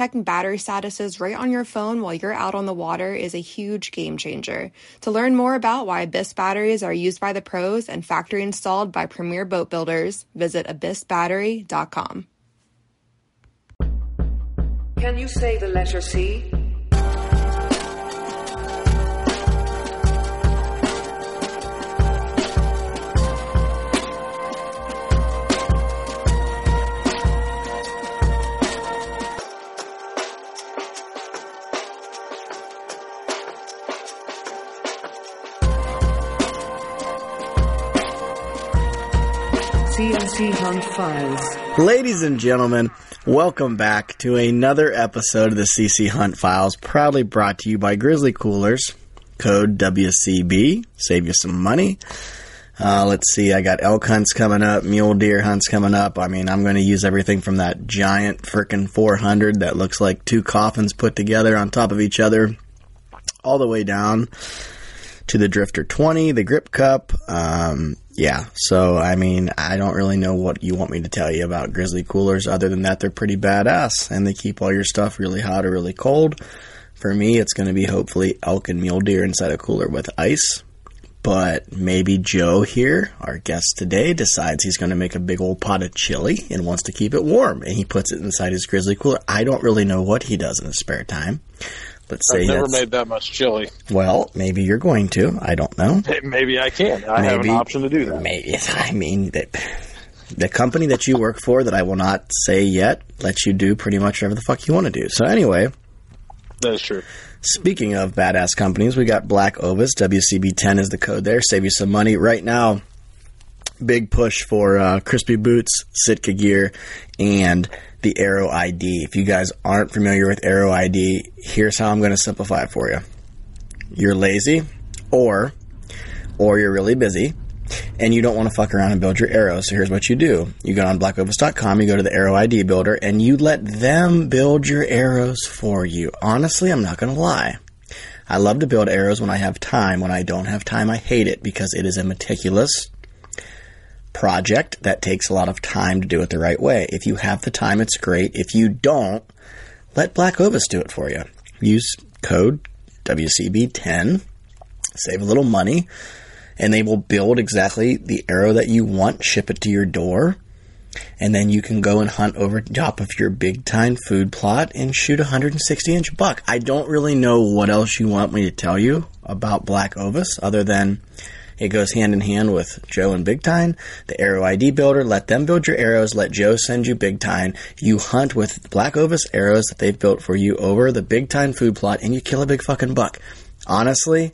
checking battery statuses right on your phone while you're out on the water is a huge game changer. To learn more about why Abyss batteries are used by the pros and factory installed by premier boat builders, visit abyssbattery.com. Can you say the letter C? Files. Ladies and gentlemen, welcome back to another episode of the CC Hunt Files, proudly brought to you by Grizzly Coolers. Code WCB, save you some money. Uh, let's see, I got elk hunts coming up, mule deer hunts coming up. I mean, I'm going to use everything from that giant freaking 400 that looks like two coffins put together on top of each other, all the way down to the Drifter 20, the Grip Cup. Um, yeah, so I mean, I don't really know what you want me to tell you about Grizzly coolers other than that they're pretty badass and they keep all your stuff really hot or really cold. For me, it's going to be hopefully elk and mule deer inside a cooler with ice. But maybe Joe here, our guest today, decides he's going to make a big old pot of chili and wants to keep it warm, and he puts it inside his grizzly cooler. I don't really know what he does in his spare time. Let's say I've never made that much chili. Well, maybe you're going to. I don't know. Maybe I can. I have an option to do that. Maybe I mean that the company that you work for that I will not say yet lets you do pretty much whatever the fuck you want to do. So anyway, That is true. speaking of badass companies, we got Black Ovis. WCB10 is the code there. Save you some money right now. Big push for uh, Crispi Boots, Sitka Gear, and the Arrow ID. If you guys aren't familiar with Arrow ID, here's how I'm going to simplify it for you. You're lazy, or or you're really busy, and you don't want to fuck around and build your arrows. So here's what you do. You go on blackovis.com, you go to the arrow ID builder, and you let them build your arrows for you. Honestly, I'm not going to lie. I love to build arrows when I have time. When I don't have time, I hate it because it is a meticulous project that takes a lot of time to do it the right way. If you have the time, it's great. If you don't, let Black Ovis do it for you. Use code WCB10, save a little money, and they will build exactly the arrow that you want, ship it to your door, and then you can go and hunt over top of your big time food plot and shoot a 160 inch buck. I don't really know what else you want me to tell you about Black Ovis other than it goes hand in hand with Joe and Big Time. The Arrow ID builder, let them build your arrows, let Joe send you Big Time. You hunt with Black Ovis arrows that they've built for you over the Big Time food plot and you kill a big fucking buck. Honestly,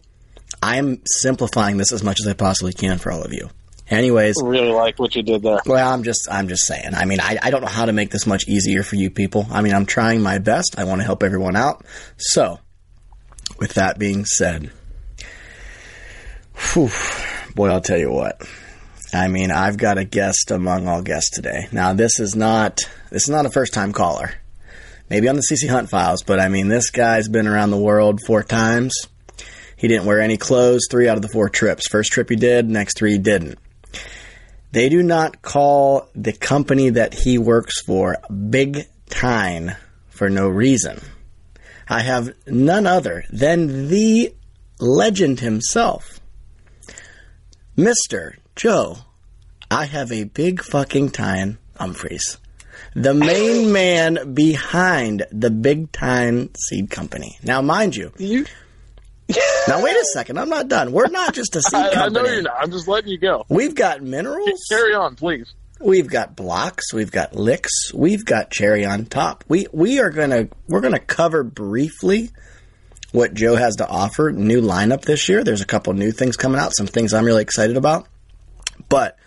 I'm simplifying this as much as I possibly can for all of you. Anyways, Really like what you did there. well, I'm just I'm just saying. I mean, I, I don't know how to make this much easier for you people. I mean, I'm trying my best. I want to help everyone out. So, with that being said, whew, boy, I'll tell you what. I mean, I've got a guest among all guests today. Now, this is not this is not a first time caller. Maybe on the CC Hunt files, but I mean, this guy's been around the world four times. He didn't wear any clothes three out of the four trips. First trip he did, next three he didn't. They do not call the company that he works for Big Time for no reason. I have none other than the legend himself, Mr. Joe. I have a big fucking time Humphreys. the main man behind the Big Time Seed Company. Now, mind you, You, now wait a second, I'm not done. We're not just a seed I, I company. know you're not. I'm just letting you go. We've got minerals. Carry on, please. We've got blocks, we've got licks, we've got cherry on top. We we are gonna we're gonna cover briefly what Joe has to offer. New lineup this year. There's a couple new things coming out, some things I'm really excited about. But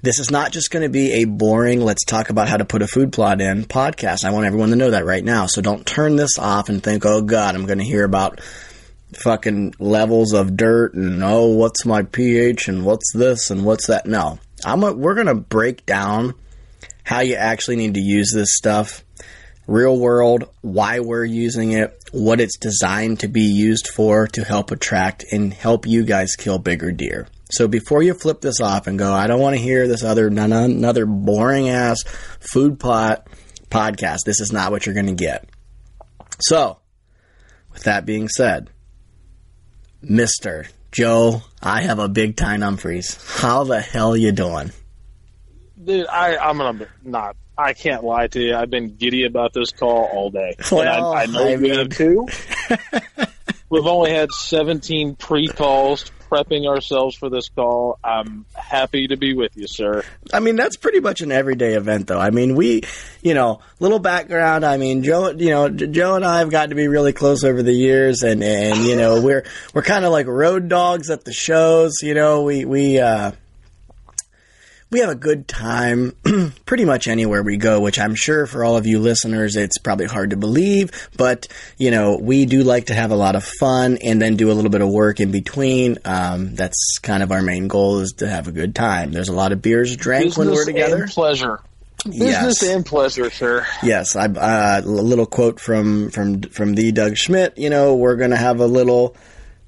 this is not just going to be a boring let's talk about how to put a food plot in podcast. I want everyone to know that right now. So don't turn this off and think, "Oh god, I'm going to hear about fucking levels of dirt and oh, what's my pH and what's this and what's that." No. I'm a, we're going to break down how you actually need to use this stuff, real world, why we're using it, what it's designed to be used for to help attract and help you guys kill bigger deer. So before you flip this off and go, I don't want to hear this other another boring ass food plot podcast. This is not what you're going to get. So, with that being said, Mister Joe, I have a big time Humphreys. How the hell you doing? Dude, I, I'm gonna not. I can't lie to you. I've been giddy about this call all day. Well, and I, I know I mean- have too. We've only had 17 pre-calls prepping ourselves for this call. I'm happy to be with you, sir. I mean, that's pretty much an everyday event, though. I mean, we, you know, little background. I mean, Joe, you know, Joe and I have gotten to be really close over the years, and and you know, we're we're kind of like road dogs at the shows. You know, we we uh, we have a good time pretty much anywhere we go, which I'm sure for all of you listeners, it's probably hard to believe, but you know, we do like to have a lot of fun and then do a little bit of work in between. Um, that's kind of our main goal is to have a good time. There's a lot of beers drank when we're Business together. and pleasure. Yes. Business and pleasure, sir. Yes, I, uh, a little quote from from from the Doug Schmidt. You know, we're going to have a little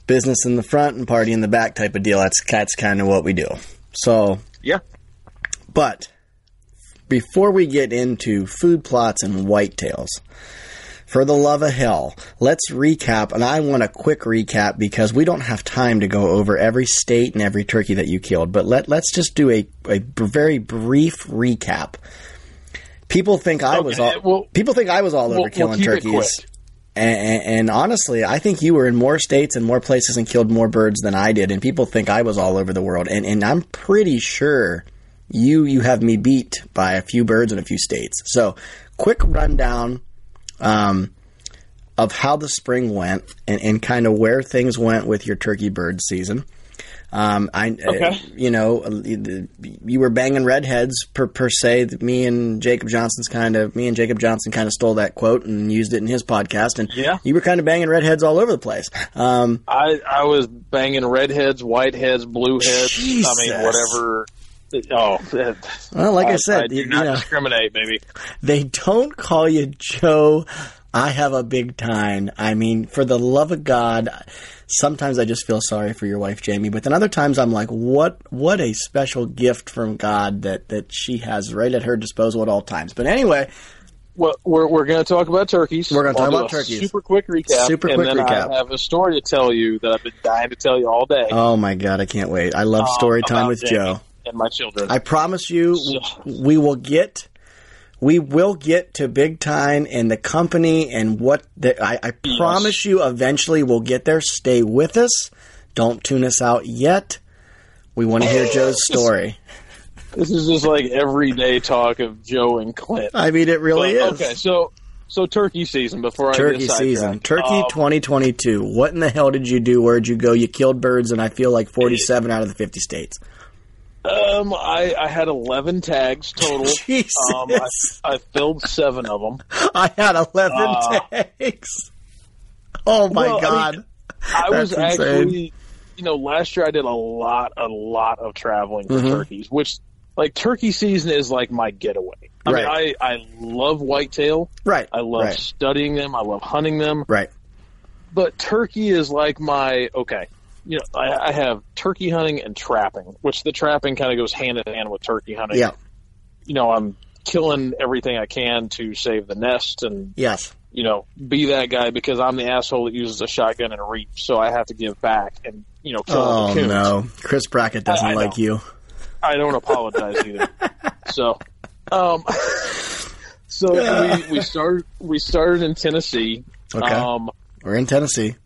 business in the front and party in the back type of deal. That's that's kind of what we do. So, Yeah. But before we get into food plots and whitetails, for the love of hell, let's recap. And I want a quick recap because we don't have time to go over every state and every turkey that you killed. But let let's just do a, a very brief recap. People think I was all. well- people think I was all over We'll- we'll killing turkeys. And, and, and honestly, I think you were in more states and more places and killed more birds than I did. And people think I was all over the world. And, and I'm pretty sure you you have me beat by a few birds in a few states. So, quick rundown um, of how the spring went and, and kind of where things went with your turkey bird season. Um, I, uh, you know, uh, you were banging redheads per, per se. Me and Jacob Johnson's kind of, me and Jacob Johnson kind of stole that quote and used it in his podcast. And Yeah. you were kind of banging redheads all over the place. Um, I I was banging redheads, whiteheads, blue heads. I mean, whatever. Oh, well, like I, said, I do you, you know, discriminate, baby. they don't call you Joe. I have a big time. I mean, for the love of God, sometimes I just feel sorry for your wife, Jamie. But then other times I'm like, what, what a special gift from God that, that she has right at her disposal at all times. But anyway, Well, we're we're going to talk about turkeys. We're gonna talk about a turkeys. Super quick recap. Super and quick then recap. I have a story to tell you that I've been dying to tell you all day. oh my God, I can't wait. I love um, story time with Jamie Joe. And my children. I promise you, So- we will get, we will get to Big Time and the company and what. The, I, I promise you, eventually we'll get there. Stay with us. Don't tune us out yet. We want to hear Joe's story. this is just like everyday talk of Joe and Clint. I mean, it really But, is. Okay, so so turkey season before I Turkey season. Turkey Um, 2022. What in the hell did you do? Where'd you go? You killed birds, and I feel like 47 out of the 50 states. Um, I, I had eleven tags total. Jesus. Um, I, I filled seven of them. I had 11 Uh, tags. Oh my Well, I God. mean, I was insane. actually, you know, last year I did a lot, a lot of traveling for Mhm. turkeys, which, like, turkey season is like my getaway. I Right. mean, I, I love whitetail. right. I love right. studying them. I love hunting them. Right. But turkey is like my, okay, you know, I, I have turkey hunting and trapping, which the trapping kind of goes hand in hand with turkey hunting. Yeah. You know, I'm killing everything I can to save the nest and Yes. you know, be that guy because I'm the asshole that uses a shotgun and a reach, so I have to give back and you know kill Oh the coons. no, Chris Brackett doesn't I- I like know. you. I don't apologize either. so, um, So we, we started we started in Tennessee. Okay. Um, We're in Tennessee.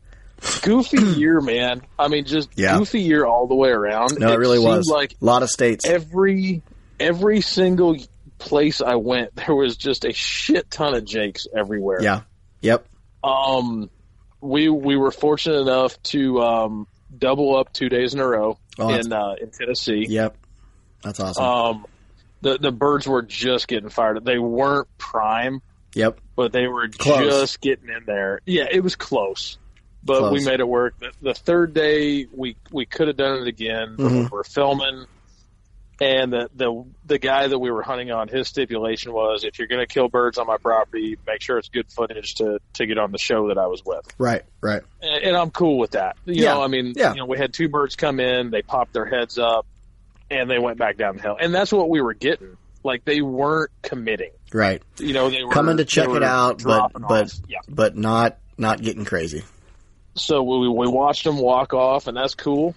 Goofy year, man. I mean, just Yeah. goofy year all the way around. No, it, really was. Like a lot of states. every every single place I went, there was just a shit ton of Jakes everywhere. yeah. Yep. Um, we we were fortunate enough to um, double up two days in a row Oh, in uh, in Tennessee. Yep. That's awesome. Um, the the birds were just getting fired. They weren't prime, yep. but they were Close. just getting in there. Yeah, it was close, but Close. we made it work. The, the third day, we we could have done it again, Mhm. we were filming. And the, the the guy that we were hunting on, his stipulation was, if you're going to kill birds on my property, make sure it's good footage to to get on the show that I was with. Right. Right. And, and I'm cool with that. You Yeah. know, I mean, Yeah. you know, we had two birds come in, they popped their heads up, and they went back down the hill, and that's what we were getting. Like they weren't committing. Right. You know, they were Coming to check it out, but but off. yeah. but not not getting crazy. So we we watched them walk off, and that's cool.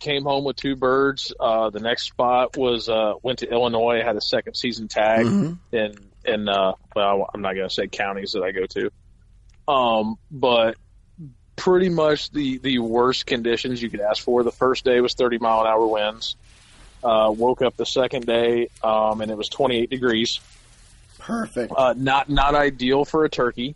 Came home with two birds. Uh, the next spot was uh, went to Illinois. Had a second season tag Mhm. in in uh, well, I'm not going to say counties that I go to, um, but pretty much the the worst conditions you could ask for. The first day was 30 mile an hour winds. Uh, woke up the second day, um, and it was 28 degrees. Perfect. Uh, not not ideal for a turkey.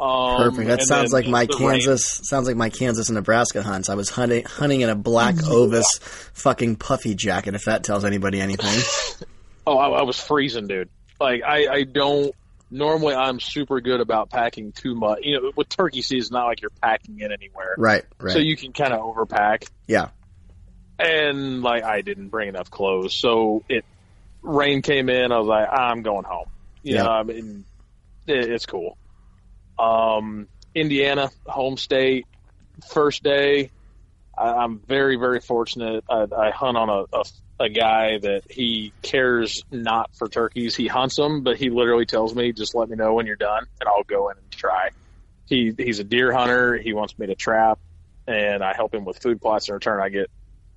Um, Perfect. That sounds like my the rain- Kansas. Sounds like my Kansas and Nebraska hunts. I was hunting hunting in a black Ovis fucking puffy jacket. If that tells anybody anything. Oh, I, I was freezing, dude. Like I, I don't. Normally, I'm super good about packing too much. You know, with turkey season, it's not like you're packing it anywhere, right. Right. so you can kind of overpack. yeah. And like, I didn't bring enough clothes, so it rain came in. I was like, I'm going home. You Yeah. know, I mean, it, it's cool. Um, Indiana, home state, first day. I, I'm very, very fortunate. I, I hunt on a, a a guy that he cares not for turkeys. He hunts them, but he literally tells me, "Just let me know when you're done, and I'll go in and try." He he's a deer hunter. He wants me to trap, and I help him with food plots. In return, I get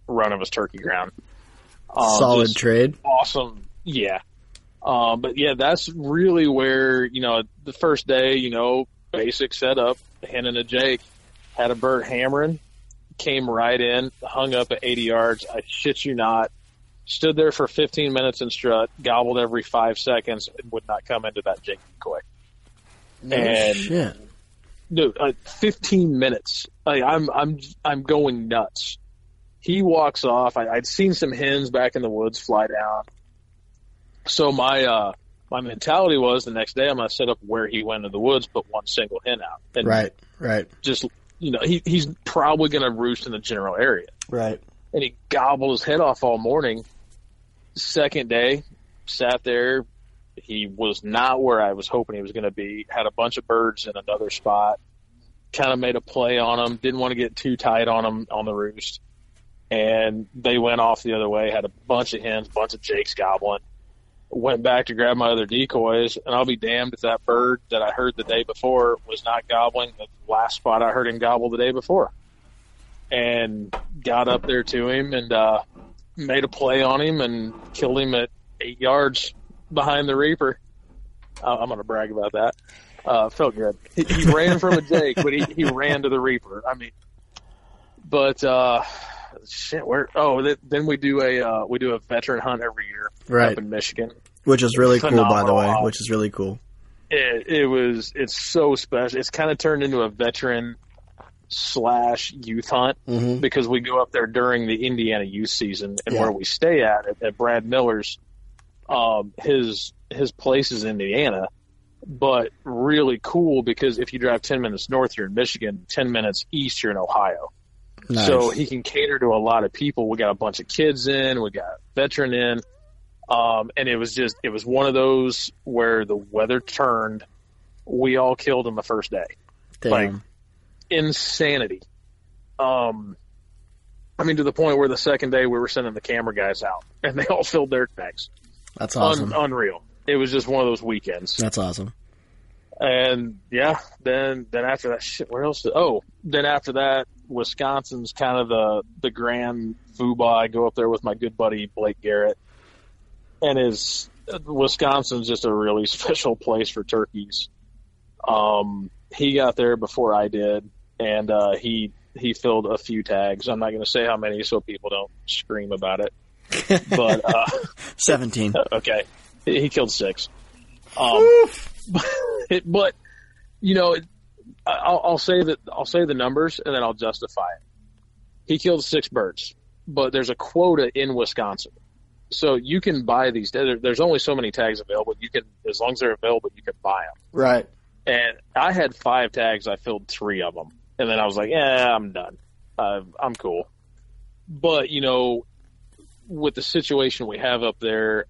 run of his turkey ground. Um, Solid trade. awesome. Yeah. Um, but yeah, that's really where, you know, the first day, you know, basic setup, hen and a Jake, had a bird hammering, came right in, hung up at 80 yards. I shit you not. Stood there for 15 minutes in strut, gobbled every five seconds, and would not come into that Jake decoy. And Shit. dude, uh, 15 minutes. Like, I'm, I'm, I'm going nuts. He walks off. I, I'd seen some hens back in the woods fly down. So my, uh, my mentality was the next day I'm going to set up where he went in the woods, put one single hen out. And Right. Right. just, you know, he, he's probably going to roost in the general area. Right. And he gobbled his head off all morning. Second day, sat there. He was not where I was hoping he was going to be. Had a bunch of birds in another spot. Kind of made a play on him. Didn't want to get too tight on him on the roost. And they went off the other way. Had a bunch of hens, bunch of jakes gobbling. Went back to grab my other decoys, and I'll be damned if that bird that I heard the day before was not gobbling the last spot I heard him gobble the day before. And got up there to him and uh, made a play on him and killed him at eight yards behind the Reaper. Uh, I'm going to brag about that. Uh, felt good. He, he ran from a Jake, but he, he ran to the Reaper. I mean, but uh, shit, where? Oh, th- then we do a uh, we do a veteran hunt every year Right. up in Michigan. Which is really cool, by the way. Which is really cool. It, it was it's so special. It's kind of turned into a veteran slash youth hunt hmm because we go up there during the Indiana youth season, and Yeah. where we stay at at, at Brad Miller's, um, his his place is in Indiana, but really cool because if you drive ten minutes north, you're in Michigan. Ten minutes east, you're in Ohio. Nice. So he can cater to a lot of people. We got a bunch of kids in, we got a veteran in, um, and it was just it was one of those where the weather turned. We all killed him the first day Damn. like, insanity. Um, I mean, to the point where the second day we were sending the camera guys out, and they all filled their tanks. That's awesome. Un- unreal. It was just one of those weekends. That's awesome. And yeah, then then after that, shit. Where else? Did, oh, then after that, Wisconsin's kind of the the grand foobar. I go up there with my good buddy Blake Garrett, and his Wisconsin's just a really special place for turkeys. Um, he got there before I did, and uh, he he filled a few tags. I'm not going to say how many, so people don't scream about it. But uh, 17. okay, he he killed six. Um, but, but you know, I'll, I'll say that I'll say the numbers and then I'll justify it. He killed six birds, but there's a quota in Wisconsin, so you can buy these. There's only so many tags available. You can, as long as they're available, you can buy them. Right. And I had five tags. I filled three of them, and then I was like, "Yeah, I'm done. Uh, I'm cool." But you know, with the situation we have up there,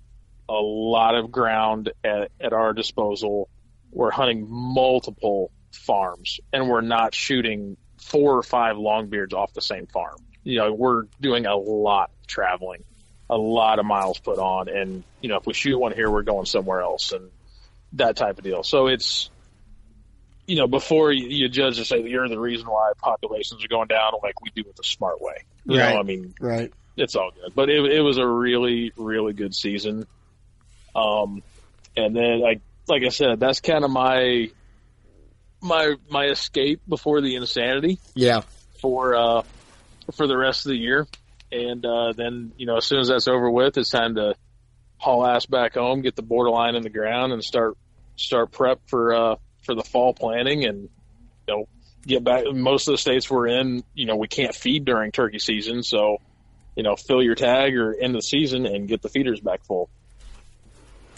a lot of ground at, at our disposal. We're hunting multiple farms, and we're not shooting four or five longbeards off the same farm. You know, we're doing a lot of traveling, a lot of miles put on, and you know, if we shoot one here, we're going somewhere else, and that type of deal. So it's you know, before you, you judge and say that you're the reason why populations are going down, like we do it the smart way. You Right. know, I mean, Right. it's all good. But it, it was a really, really good season. Um, and then like, like I said, that's kind of my, my, my escape before the insanity Yeah. for, uh, for the rest of the year. And, uh, then, you know, as soon as that's over with, it's time to haul ass back home, get the borderline in the ground and start, start prep for, uh, for the fall planting and, you know, get back. Most of the states we're in, you know, we can't feed during turkey season. So, you know, fill your tag or end the season and get the feeders back full.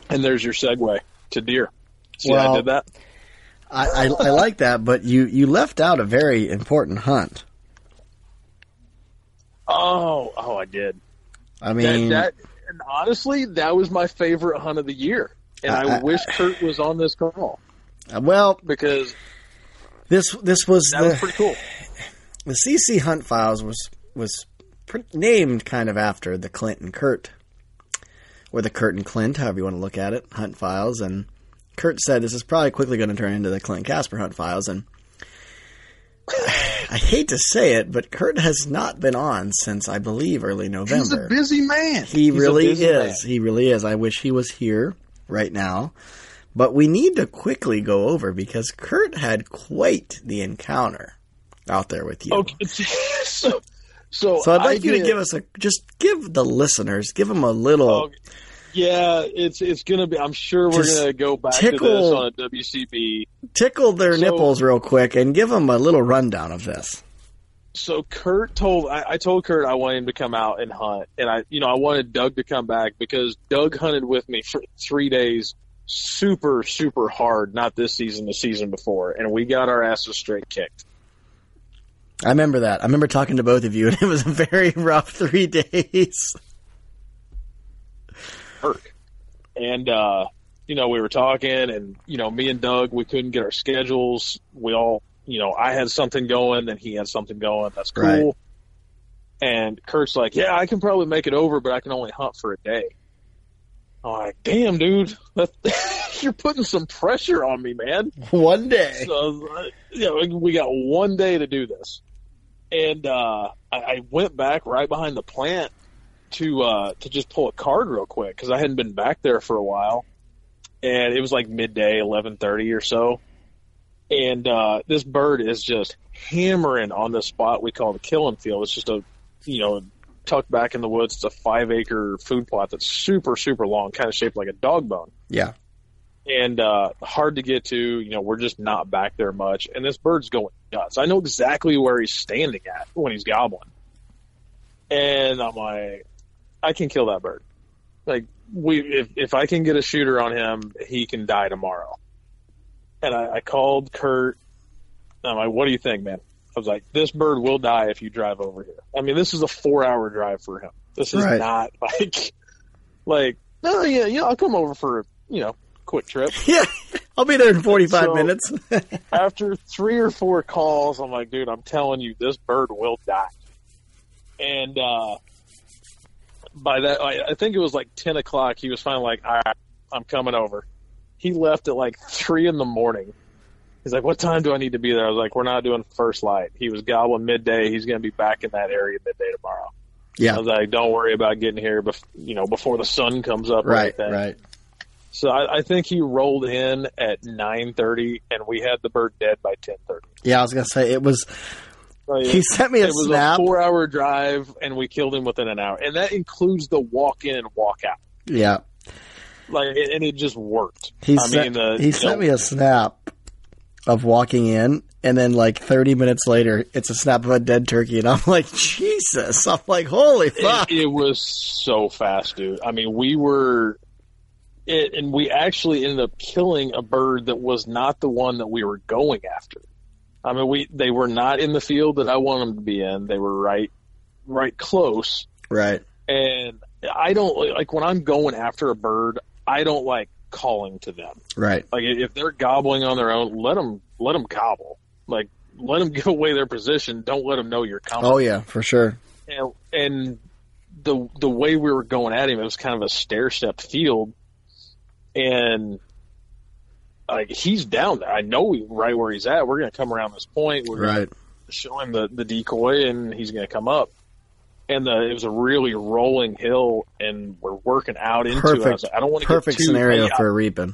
And there's your segue to deer. See how Well- I did that? I, I, I like that, but you, you left out a very important hunt. Oh, oh, I did. I mean, that, that and honestly, that was my favorite hunt of the year. And I, I- wish Kurt was on this call uh, well, because this this was that was pretty cool. the CC Hunt Files was was named kind of after the Clint and Kurt, or the Kurt and Clint, however you want to look at it, Hunt Files. And Kurt said this is probably quickly going to turn into the Clint Casper Hunt Files. And I hate to say it, but Kurt has not been on since I believe early November. He's a busy man. He He's really is. man. He really is. I wish he was here right now. But we need to quickly go over because Kurt had quite the encounter out there with you. Okay, so so So I'd like I you to give us a just give the listeners, give them a little Oh, yeah, it's it's gonna be. I'm sure we're Just gonna go back to this on a WCB. tickle their so- nipples real quick and give them a little rundown of this. So Kurt told I, I told Kurt I wanted him to come out and hunt, and I you know I wanted Doug to come back because Doug hunted with me for three days, super super hard. Not this season, the season before, and we got our asses straight kicked. I remember that. I remember talking to both of you and it was a very rough three days. Kirk. And, uh, you know, we were talking and, you know, me and Doug, we couldn't get our schedules. We all, you know, I had something going and he had something going. That's cool. Right. And Kurt's like, yeah, I can probably make it over, but I can only hunt for a day. I'm like, damn, dude, you're putting some pressure on me, man. One day. So, uh, you know, we got one day to do this. And, uh, I, I went back right behind the plant to, uh, to just pull a card real quick because I hadn't been back there for a while. And it was like midday, 1130 or so. And, uh, this bird is just hammering on the spot we call the killing field. It's just a, you know, tucked back in the woods. It's a five acre food plot that's super, super long, kind of shaped like a dog bone Yeah. and uh, hard to get to. You know, we're just not back there much. And this bird's going nuts. I know exactly where he's standing at when he's gobbling. And I'm like, I can kill that bird. Like we, if if I can get a shooter on him, he can die tomorrow. And I, I called Kurt. and I'm like, what do you think, man? I was like, this bird will die if you drive over here. I mean, this is a four hour drive for him. This is Right. not like, like, no, yeah, yeah, I'll come over for, a, you know, quick trip Yeah. I'll be there in 45 So- minutes. after three or four calls, I'm like, dude, I'm telling you, this bird will die. And uh, by that, I, I think it was like 10 o'clock. He was finally like, all right, I'm coming over. He left at like three in the morning. He's like, what time do I need to be there? I was like, we're not doing first light. He was gobbling midday. He's going to be back in that area midday tomorrow. Yeah. I was like, don't worry about getting here, bef- you know, before the sun comes up. Right, right. So I, I think he rolled in at nine thirty, and we had the bird dead by ten thirty. Yeah, I was gonna say it was. He sent me a it was snap. a four-hour drive, and we killed him within an hour, and that includes the walk in and walk out. Yeah, Like, and it just worked. he I sent mean, uh, he sent know, me a snap of walking in, and then like 30 minutes later, it's a snap of a dead turkey, and I'm like, Jesus! I'm like, holy fuck! It, it was so fast, dude. I mean, we were, it, and we actually ended up killing a bird that was not the one that we were going after. I mean, we they were not in the field that I want them to be in. They were right, right close. right, And I don't like when I'm going after a bird. I don't like calling to them. right, Like if they're gobbling on their own, let them let them gobble. Like let them give away their position. Don't let them know you're coming oh yeah, for sure. and, and the the way we were going at him, it was kind of a stair step field, and like he's down there. I know he, right where he's at. We're gonna come around this point. We're Right, show him the the decoy, and he's gonna come up. And the, it was a really rolling hill, and we're working out into it. I, perfect, like, I don't want to perfect get too, scenario for reaping.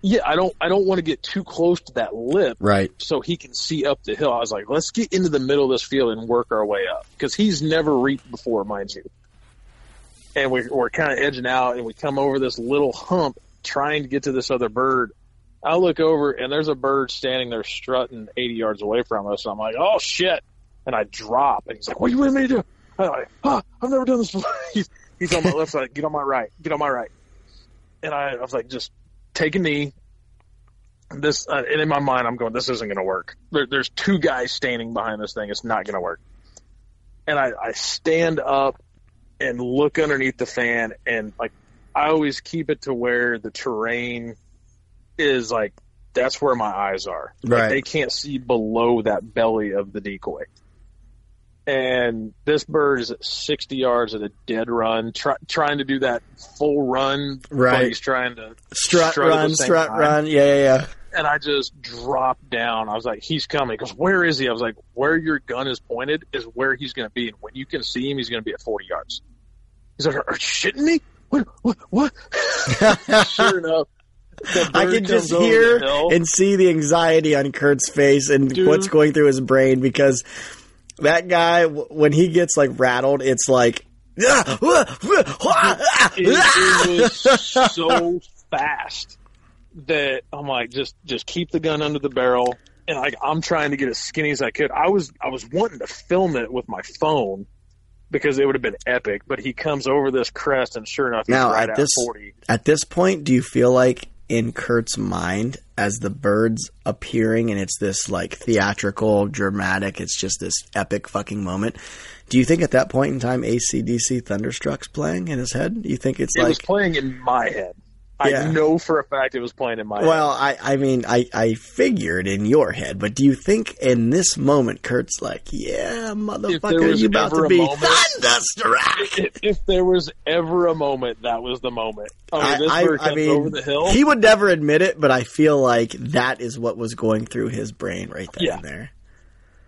yeah, I don't I don't want to get too close to that lip Right, so he can see up the hill. I was like, let's get into the middle of this field and work our way up because he's never reaped before, mind you. And we, we're kind of edging out, and we come over this little hump trying to get to this other bird. I look over, and there's a bird standing there strutting 80 yards away from us. And I'm like, oh shit! And I drop, and he's like, what do you want me to do? I'm like, ah, I've never done this before. he's, he's on my left side. Get on my right. Get on my right. And I, I was like, just take a knee, this uh, and in my mind i'm going this isn't going to work there, there's two guys standing behind this thing it's not going to work and I, I stand up and look underneath the fan and like i always keep it to where the terrain is like that's where my eyes are Like, Right. they can't see below that belly of the decoy and this bird is at 60 yards at a dead run try, trying to do that full run Right. he's trying to strut, strut run, strut time run. Yeah, yeah, yeah. and I just dropped down. I was like, he's coming. He where is he? I was like, where your gun is pointed is where he's going to be. And when you can see him, he's going to be at 40 yards. He's like, are you shitting me? What? What? what? sure enough, I can just hear and see the anxiety on Kurt's face and Dude. what's going through his brain because that guy, when he gets like rattled, it's like. Ah, ah, ah, it, it was so fast that I'm like, just just keep the gun under the barrel, and like I'm trying to get as skinny as I could. I was I was wanting to film it with my phone because it would have been epic. But he comes over this crest, and sure enough, he's Now, right at at this- 40. At this point, do you feel like in Kurt's mind, as the bird's appearing and it's this like theatrical, dramatic, it's just this epic fucking moment? Do you think at that point in time, AC/DC Thunderstruck's playing in his head? Do you think it's It like. was playing in my head. Yeah. I know for a fact it was playing in my Well, head. I, I mean, I, I figured in your head, but do you think in this moment, Kurt's like, yeah, motherfucker, you about to be moment- thunderstruck? If, if there was ever a moment, that was the moment. I mean, this I, I, I mean, over the hill. he would never admit it, but I feel like that is what was going through his brain right then Yeah. and there.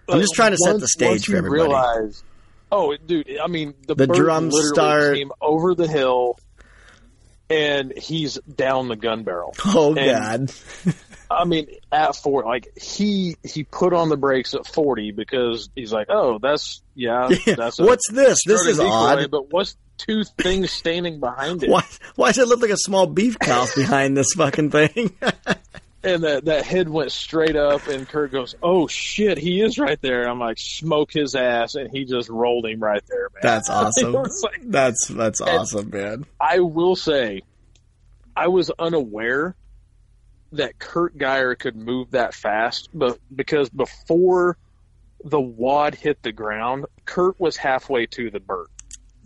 I'm just trying to set the stage once for everybody. Realize, oh, dude! I mean, the, The drums start- came over the hill, and he's down the gun barrel. Oh And- god, I mean, at four, like he he put on the brakes at forty because he's like, oh, that's yeah, that's a what's this? This is odd. But what's two things standing behind it? Why? Why does it look like a small beef cow behind this fucking thing? And that that head went straight up, and Kurt goes, "Oh shit, he is right there." I'm like, "Smoke his ass," and he just rolled him right there, man. That's awesome. Like- That's that's awesome, man. I will say, I was unaware that Kurt Geyer could move that fast, but because before the wad hit the ground, Kurt was halfway to the bird.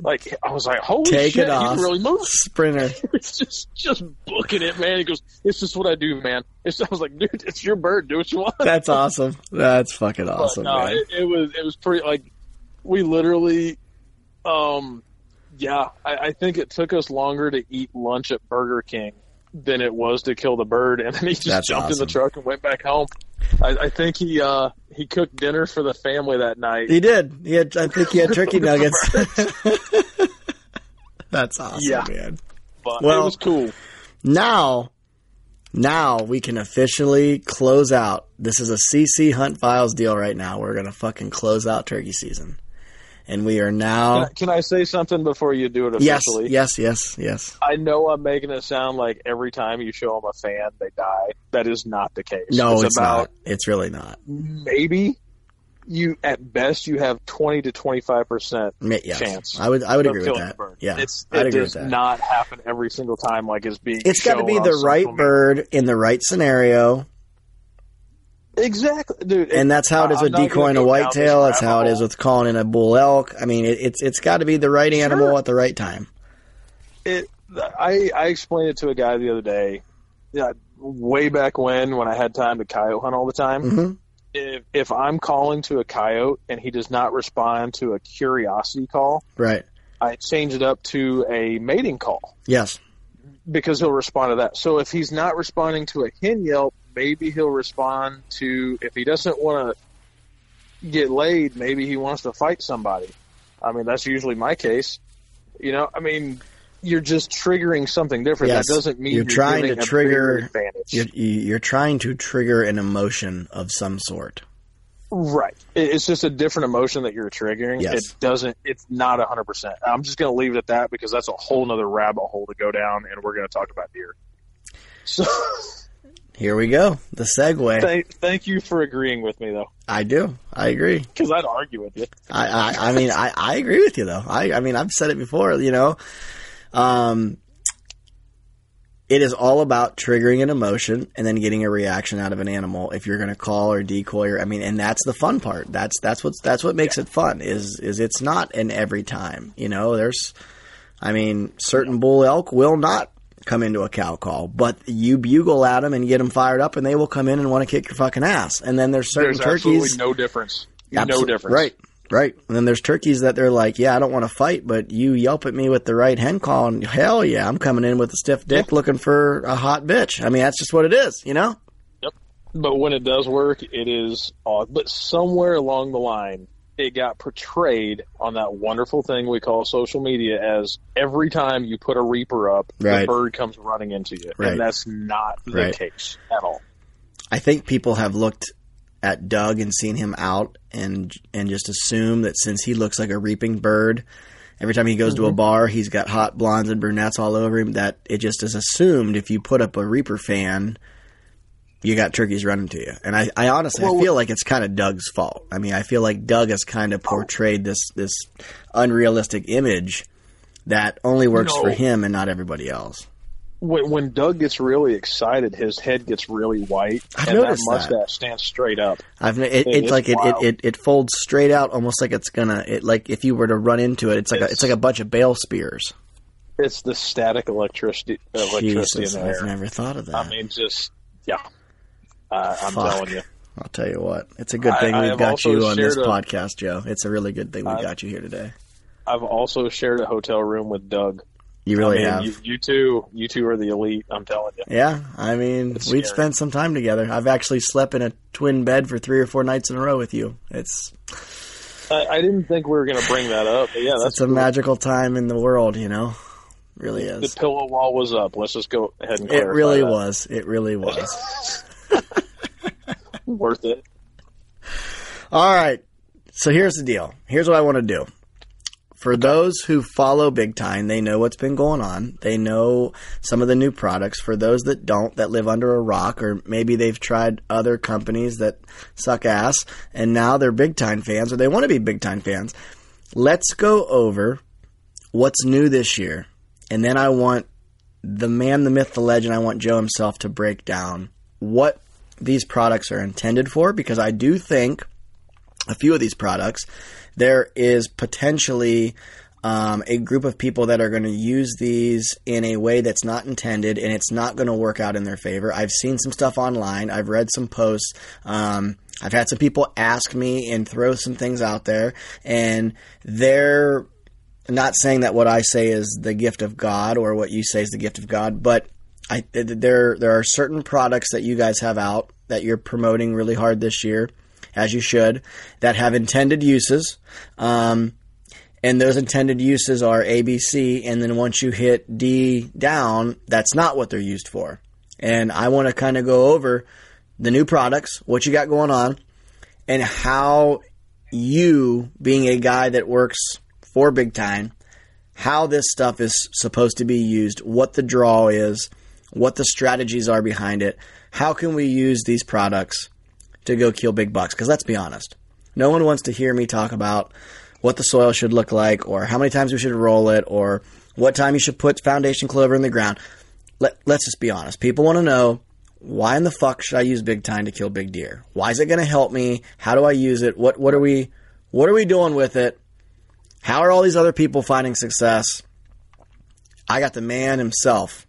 Like I was like, "Holy Take shit, it off, he's really moving!" sprinter. It's just just booking it, man. He goes, "It's just what I do, man." It's, I was like, "Dude, it's your bird. Do what you want." That's awesome. That's fucking But awesome, no, man. it, it was it was pretty like we literally, um, yeah. I, I think it took us longer to eat lunch at Burger King than it was to kill the bird, and then he just That's jumped in the truck and went back home. I, I think he uh he cooked dinner for the family that night. He did. He had. I think he had turkey nuggets. That's awesome, Yeah. man. but well, it was cool. Now, now we can officially close out. This is a CC Hunt Files deal right now. We're gonna fucking close out turkey season, and we are Can now. I, can I say something before you do it officially? yes, yes, yes. yes. I know I'm making it sound like every time you show them a fan, they die. That is not the case. No, it's, about not. It's really not. maybe you at best you have 20 to 25 percent Yes, chance. I would. I would agree with that. bird. Yeah, it's I'd it with does not happen every single time like it's being. It's got to be the right bird in the right scenario, exactly, dude. and that's how it is with decoying a go down this whitetail. That's how it is with calling in a bull elk. I mean, it, it's it's got to be the right animal Sure. at the right time. it I I explained it to a guy the other day. Yeah, way back when when I had time to coyote hunt all the time. Mhm. If if I'm calling to a coyote and he does not respond to a curiosity call, Right. I change it up to a mating call Yes. because he'll respond to that. So if he's not responding to a hen yelp, maybe he'll respond to if he doesn't want to get laid, maybe he wants to fight somebody. I mean, that's usually my case. You know, I mean, you're just triggering something different. Yes. That doesn't mean You're you're, trying to a trigger- You're, you- you're trying to trigger an emotion of some sort. Right. It's just a different emotion that you're triggering. Yes. It doesn't, it's not 100%. I'm just going to leave it at that because that's a whole nother rabbit hole to go down and we're going to talk about deer. So Here we go. The segue. thank, thank you for agreeing with me though, I do. I agree. because I'd argue with you. I, I, I mean, I, I agree with you though. I, I mean, I've said it before, you know, um, it is all about triggering an emotion and then getting a reaction out of an animal if you're going to call or decoy or, I mean, and that's the fun part. That's, that's what's, that's what makes it fun is, is it's not an every time, you know, there's, I mean, certain bull elk will not come into a cow call, but you bugle at them and get them fired up and they will come in and want to kick your fucking ass. And then there's certain There's turkeys. absolutely no difference. no Absol- difference. Right, right. And then there's turkeys that they're like, yeah, I don't want to fight, but you yelp at me with the right hen call, and hell yeah, I'm coming in with a stiff dick looking for a hot bitch. I mean, that's just what it is, you know? Yep. But when it does work, it is odd. But somewhere along the line, it got portrayed on that wonderful thing we call social media as every time you put a reaper up, Right. the bird comes running into you. Right. And that's not the Right. case at all. I think people have looked at Doug and seen him out and and just assume that since he looks like a reaping bird, every time he goes to a mm-hmm. bar, he's got hot blondes and brunettes all over him. That it just is assumed if you put up a reaper fan, you got turkeys running to you. And I, I honestly I feel like it's kind of Doug's fault. I mean, I feel like Doug has kind of oh. portrayed this this unrealistic image that only works No. for him and not everybody else. When, when Doug gets really excited, his head gets really white, I've and that noticed that. stands straight up. I've it, it, It it's like it, it, it folds straight out, almost like it's gonna. It like if you were to run into it, it's like a, It's- it's like a bunch of bale spears. It's the static electricity, electricity Jesus, in the I've never thought of that. I mean, just yeah. Uh, I'm Fuck. telling you. I'll tell you what, it's a good thing I we've have got you on this a- podcast, Joe. It's a really good thing we I- got you here today. I've also shared a hotel room with Doug. You really I mean, have. You, you two, you two are the elite. I'm telling you. yeah, I mean, It's we've scary. spent some time together. I've actually slept in a twin bed for three or four nights in a row with you. It's I, I didn't think we were going to bring that up, but yeah, that's it's a magical time in the world, you know. Really is. the pillow wall was up. Let's just go ahead and go. It really that. was. It really was. worth it. All right. So here's the deal. Here's what I want to do. For those who follow Big Time, they know what's been going on. They know some of the new products. For those that don't, that live under a rock, or maybe they've tried other companies that suck ass, and now they're Big Time fans, or they want to be Big Time fans, let's go over what's new this year. And then I want the man, the myth, the legend, I want Joe himself to break down what these products are intended for, because I do think a few of these products, there is potentially um, a group of people that are going to use these in a way that's not intended and it's not going to work out in their favor. I've seen some stuff online, I've read some posts. Um, I've had some people ask me and throw some things out there, and they're not saying that what I say is the gift of God or what you say is the gift of God, but I, there there are certain products that you guys have out that you're promoting really hard this year, as you should, that have intended uses. Um, and those intended uses are A, B, C, and then once you hit D down, that's not what they're used for. And I want to kind of go over the new products, what you got going on, and how you, being a guy that works for Big Time, how this stuff is supposed to be used, what the draw is, what the strategies are behind it, how can we use these products to go kill big bucks? Because let's be honest, no one wants to hear me talk about what the soil should look like, or how many times we should roll it, or what time you should put foundation clover in the ground. Let, let's just be honest. People want to know why in the fuck should I use Big Tine to kill big deer? Why is it going to help me? How do I use it? What what are we what are we doing with it? How are all these other people finding success? I got the man himself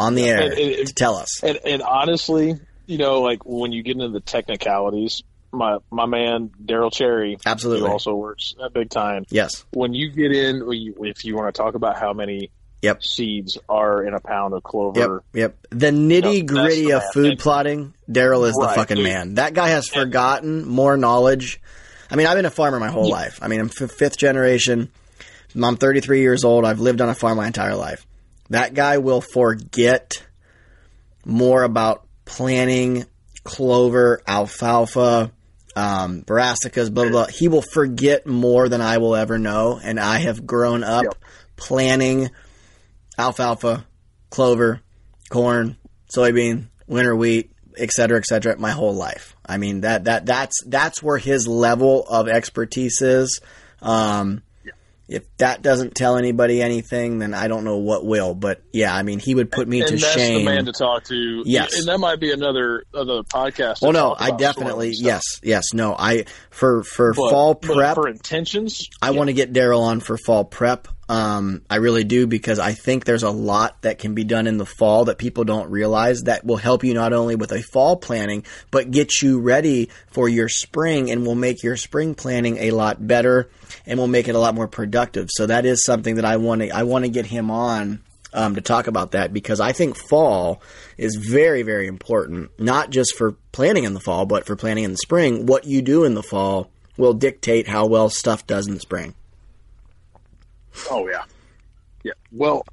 on the air And- and- to tell us. And, and honestly, you know, like when you get into the technicalities, my my man Daryl Cherry, Absolutely. who also works at Big Tine. Yes. When you get in, if you want to talk about how many Yep. seeds are in a pound of clover, Yep. The nitty gritty the of food And- plotting, Daryl is the fucking And- man. That guy has forgotten more knowledge. I mean, I've been a farmer my whole life. I mean, I'm f- fifth generation. I'm 33 years old. I've lived on a farm my entire life. That guy will forget more about planting clover, alfalfa, um, brassicas, blah, blah, blah. He will forget more than I will ever know. And I have grown up Yep. planning alfalfa, clover, corn, soybean, winter wheat, et cetera, et cetera, my whole life. I mean that that that's that's where his level of expertise is. Um, If that doesn't tell anybody anything, then I don't know what will. But yeah, I mean, he would put me and to that's shame. the man to talk to. Yes. and that might be another another podcast. well, no, I definitely yes, yes, no. I for for But- fall prep. for intentions. I want to get Daryl on for fall prep. Um, I really do because I think there's a lot that can be done in the fall that people don't realize that will help you not only with a fall planning, but get you ready for your spring and will make your spring planning a lot better and will make it a lot more productive. So that is something that I want to, I want to get him on um, to talk about that because I think fall is very, very important, not just for planning in the fall, but for planning in the spring. What you do in the fall will dictate how well stuff does in the spring. Oh yeah, yeah. Well,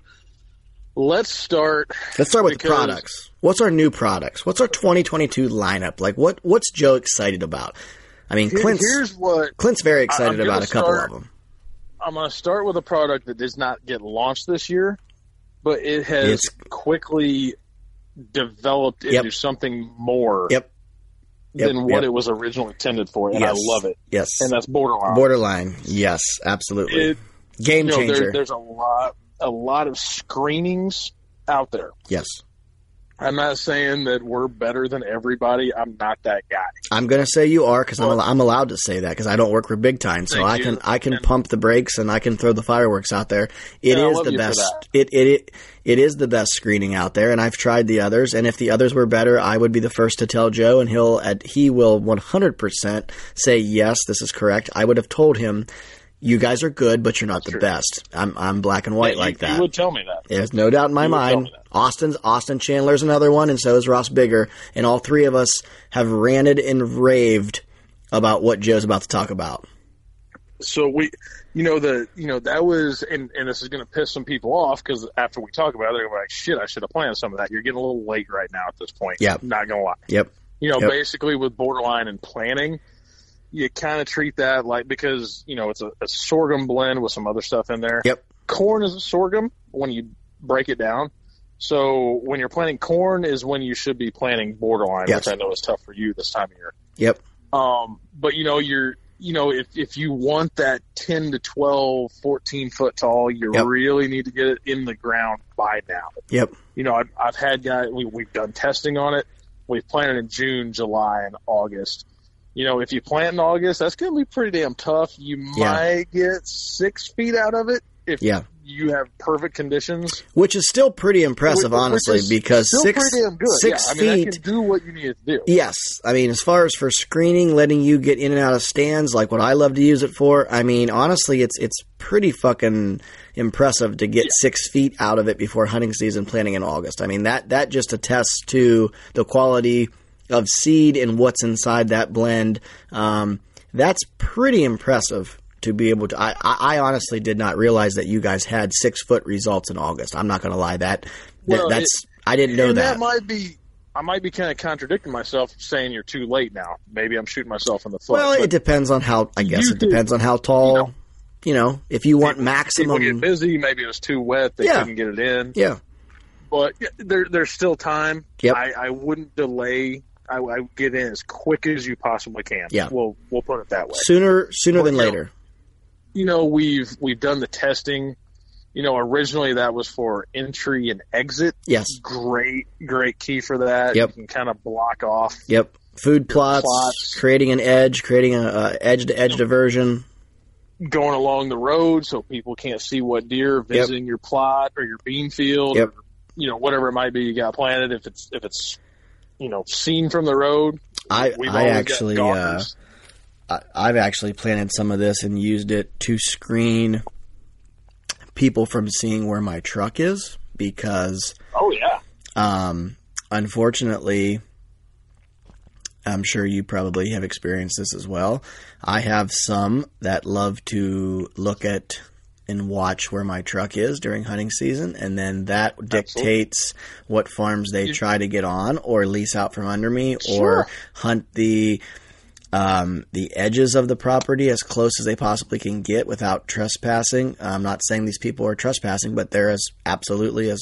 let's start. Let's start with the Because- products. What's our new products? What's our 2022 lineup? Like, what what's Joe excited about? I mean, Here- Clint's here's what Clint's very excited about a couple start- of them. I'm going to start with a product that does not get launched this year, but it has It's- quickly developed Yep. into something more Yep. Yep, than what yep. it was originally intended for, and Yes. I love it. Yes. And that's borderline. Borderline. Yes, absolutely. It- Game you know, changer. there, there's a lot, a lot of screenings out there. yes. I'm not saying that we're better than everybody. I'm not that guy. I'm going to say you are because I'm, al- I'm allowed to say that because I don't work for Big Tine, so I you. can I can And- pump the brakes and I can throw the fireworks out there. It is the best. It, it it it is the best screening out there, and I've tried the others. And if the others were better, I would be the first to tell Joe, and he'll at, he will 100 percent say yes, this is correct. I would have told him. You guys are good, but you're not the true. best. I'm I'm black and white You- like that. You would tell me that. There's no doubt in my You mind. Austin's Austin Chandler's another one, and so is Ross Bigger, and all three of us have ranted and raved about what Joe's about to talk about. so we you know the you know that was and and this is going to piss some people off because after we talk about it they're like shit i should have planned some of that you're getting a little late right now at this point Yeah. not gonna lie Yep. you know Yep. basically with borderline and planning you kind of treat that like because you know it's a, a sorghum blend with some other stuff in there Yep. corn is a sorghum when you break it down so when you're planting corn is when you should be planting borderline Yes. which i know is tough for you this time of year Yep. um, but you know, you're, you know, if, if you want that 10 to 12, 14 foot tall, you Yep. really need to get it in the ground by now. Yep. You know, I've, I've had guys, we, we've done testing on it. We've planted in June, July, and August. You know, if you plant in August, that's going to be pretty damn tough. You Yeah. might get six feet out of it if Yeah. you have perfect conditions. Which is still pretty impressive, Which- which honestly, is because six damn good. six yeah, I mean, feet. can do what you need to do. Yes, I mean, as far as for screening, letting you get in and out of stands, like what I love to use it for. I mean, honestly, it's it's pretty fucking impressive to get six feet out of it before hunting season, planting in August. I mean, that that just attests to the quality of seed and what's inside that blend. Um, that's pretty impressive. to be able to. I, I, honestly did not realize that you guys had six foot results in August. I'm not going to lie. That, that Well, that's I didn't know that. that might be. I might be kind of contradicting myself, saying you're too late now. Maybe I'm shooting myself in the foot. well, it depends on how. I guess it depends on how tall. you know. You know, if you want people maximum. get busy. Maybe it was too wet. They Yeah. couldn't get it in. Yeah. But there, there's still time. Yep. I, I wouldn't delay. I, I get in as quick as you possibly can. Yeah. We'll we'll put it that way. Sooner, sooner than you know, later. you know we've we've done the testing you know originally that was for entry and exit Yes. great great key for that Yep. you can kind of block off Yep. Food plots, plots. creating an edge, creating a, edge to edge diversion. going along the road so people can't see what deer visiting your plot or your bean field Yep. or you know whatever it might be you got planted if it's if it's you know seen from the road I, we've I actually, uh. I, I've actually planted some of this and used it to screen people from seeing where my truck is because, oh yeah um, unfortunately, I'm sure you probably have experienced this as well. I have some that love to look at and watch where my truck is during hunting season, and then that dictates what farms they try to get on or lease out from under me or hunt the um, the edges of the property as close as they possibly can get without trespassing. I'm not saying these people are trespassing, but they're as absolutely as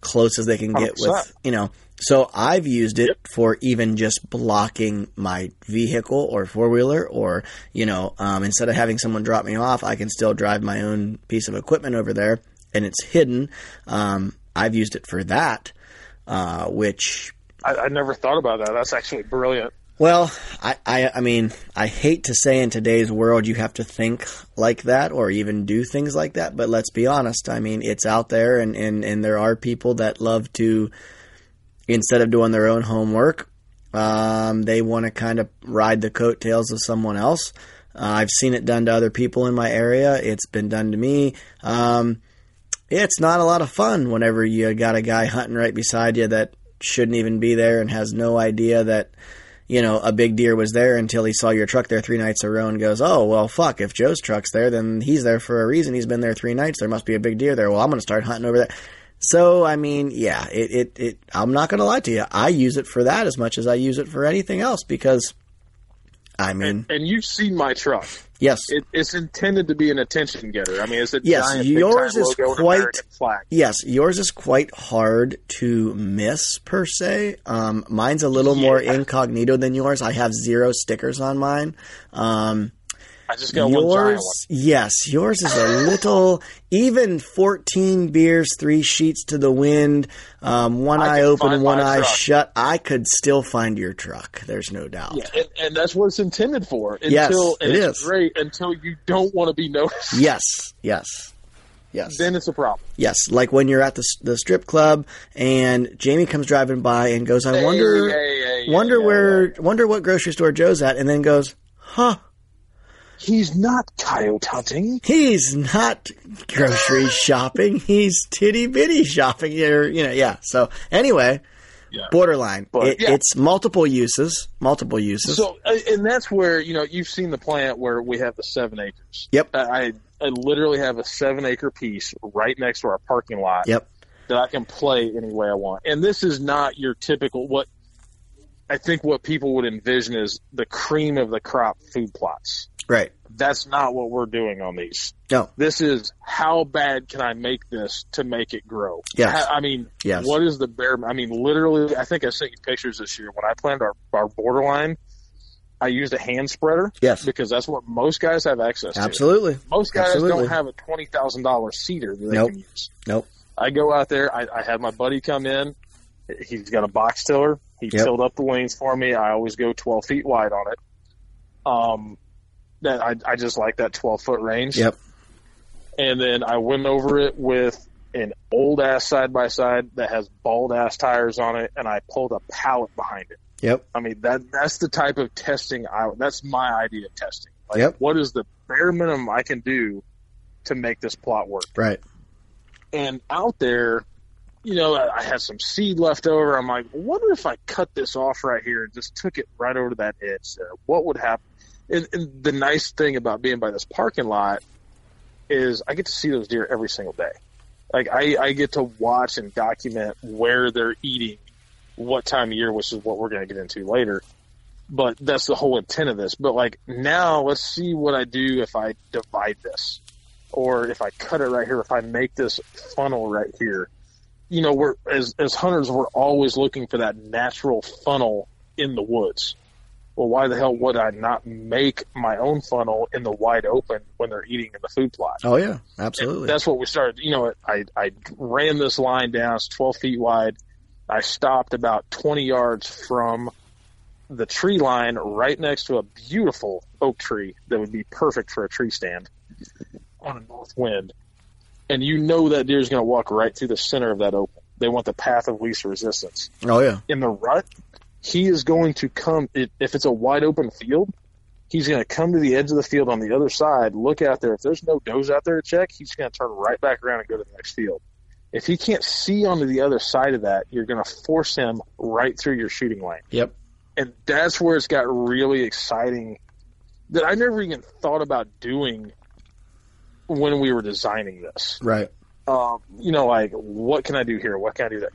close as they can get with 100%. you know. So I've used it for even just blocking my vehicle or four wheeler, or you know, um, instead of having someone drop me off, I can still drive my own piece of equipment over there, and it's hidden. Um, I've used it for that, uh, which I, I never thought about that that's actually brilliant well, I, I, I mean, I hate to say in today's world you have to think like that or even do things like that, but let's be honest. I mean, it's out there and, and, and there are people that love to, instead of doing their own homework, um, they want to kind of ride the coattails of someone else. Uh, I've seen it done to other people in my area. It's been done to me. Um, it's not a lot of fun whenever you got a guy hunting right beside you that shouldn't even be there and has no idea that you know, a big deer was there until he saw your truck there three nights in a row and goes, oh, well, fuck, if Joe's truck's there, then he's there for a reason. He's been there three nights. There must be a big deer there. Well, I'm going to start hunting over there. So, I mean, yeah, it, it, it, I'm not going to lie to you. I use it for that as much as I use it for anything else because, I mean, and you've seen my truck yes, it, it's intended to be an attention getter. I mean, it's a Yes, giant yours is quite- flag. yes, yours is quite hard to miss per se. Um, mine's a little more incognito than yours. I have zero stickers on mine. Um, I just got one giant yours, one. yes, yours is a little even. Fourteen beers, three sheets to the wind, um, one I eye open, one eye truck. shut. I could still find your truck. There's no doubt. Yeah, and, and that's what it's intended for. Until, Yes, it it's is. great until you don't want to be noticed. Yes, yes, yes. Then it's a problem. Yes, like when you're at the the strip club and Jamie comes driving by and goes, "I wonder, hey, hey, wonder hey, where, wonder what grocery store Joe's at," and then goes, "Huh, He's not coyote hunting. he's not grocery shopping. He's titty bitty shopping." Or you know, yeah. So anyway, Yeah. borderline. But, it, yeah. It's multiple uses, multiple uses. So, uh, and that's where you know you've seen the plant where we have the seven acres. Yep. I, I I literally have a seven acre piece right next to our parking lot. yep. that I can play any way I want. And this is not your typical what I think what people would envision is the cream of the crop food plots. Right. That's not what we're doing on these. No. This is how bad can I make this to make it grow? Yes. I, mean, Yes. what is the bare? I mean, literally, I think I sent you pictures this year when I planned our our borderline. I used a hand spreader Yes. because that's what most guys have access to. Absolutely. Most guys Absolutely. don't have a twenty thousand dollar seeder that they Nope. can use. Nope. I go out there. I, I have my buddy come in. He's got a box tiller. He Yep. tilled up the lanes for me. I always go 12 feet wide on it. Um, that I, I just like that 12 foot range. Yep. And then I went over it with an old ass side by side that has bald ass tires on it, and I pulled a pallet behind it. Yep. I mean that that's the type of testing I. That's my idea of testing. Like, Yep. what is the bare minimum I can do to make this plot work? Right. and out there, you know, I I had some seed left over. I'm like, wonder if I cut this off right here and just took it right over to that edge there. What would happen? And, and the nice thing about being by this parking lot is I get to see those deer every single day. Like I, I get to watch and document where they're eating, what time of year, which is what we're going to get into later. But that's the whole intent of this. But like now, let's see what I do if I divide this, or if I cut it right here, if I make this funnel right here. You know, we're as as hunters, we're always looking for that natural funnel in the woods. Well, why the hell would I not make my own funnel in the wide open when they're eating in the food plot? Oh yeah, And absolutely. that's what we started. You know, I I ran this line down. It's 12 feet wide. I stopped about 20 yards from the tree line, right next to a beautiful oak tree that would be perfect for a tree stand on a north wind. And you know that deer is going to walk right through the center of that open. They want the path of least resistance oh yeah, in the rut, he is going to come. If if it's a wide open field, he's going to come to the edge of the field on the other side, look out there. If there's no does out there to check, he's going to turn right back around and go to the next field. If he can't see onto the other side of that, you're going to force him right through your shooting lane. yep. And that's where it's got really exciting that I never even thought about doing when we were designing this Right. um, you know, like what can I do here? What can I do there?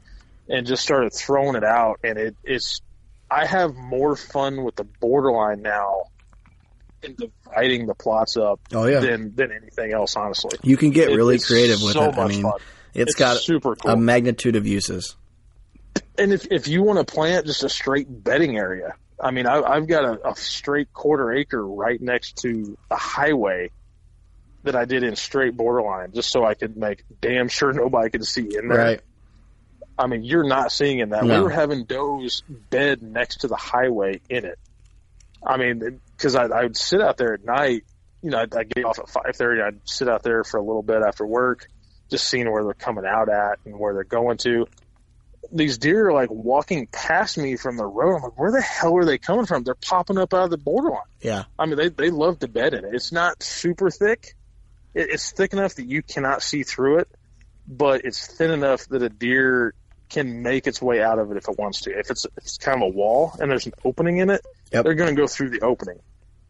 And just started throwing it out, and it, it's. I have more fun with the borderline now, in dividing the plots up Oh yeah. than than anything else. Honestly, You can get It- really creative with so it. I mean, fun. it's got super cool. a magnitude of uses. and if if you want to plant just a straight bedding area, I mean, I, I've got a, a straight quarter acre right next to a highway that I did in straight borderline, just so I could make damn sure nobody could see in there. Right. I mean, you're not seeing in that. No. We were having does bed next to the highway in it. I mean, because I, I would sit out there at night. You know, I'd, I'd get off at five thirty. I'd sit out there for a little bit after work, just seeing where they're coming out at and where they're going to. These deer are like walking past me from the road. I'm like, where the hell are they coming from? They're popping up out of the borderline. Yeah. I mean, they they love to bed in it. It's not super thick. It, it's thick enough that you cannot see through it, but it's thin enough that a deer can make its way out of it if it wants to. If it's it's kind of a wall and there's an opening in it, Yep. they're going to go through the opening.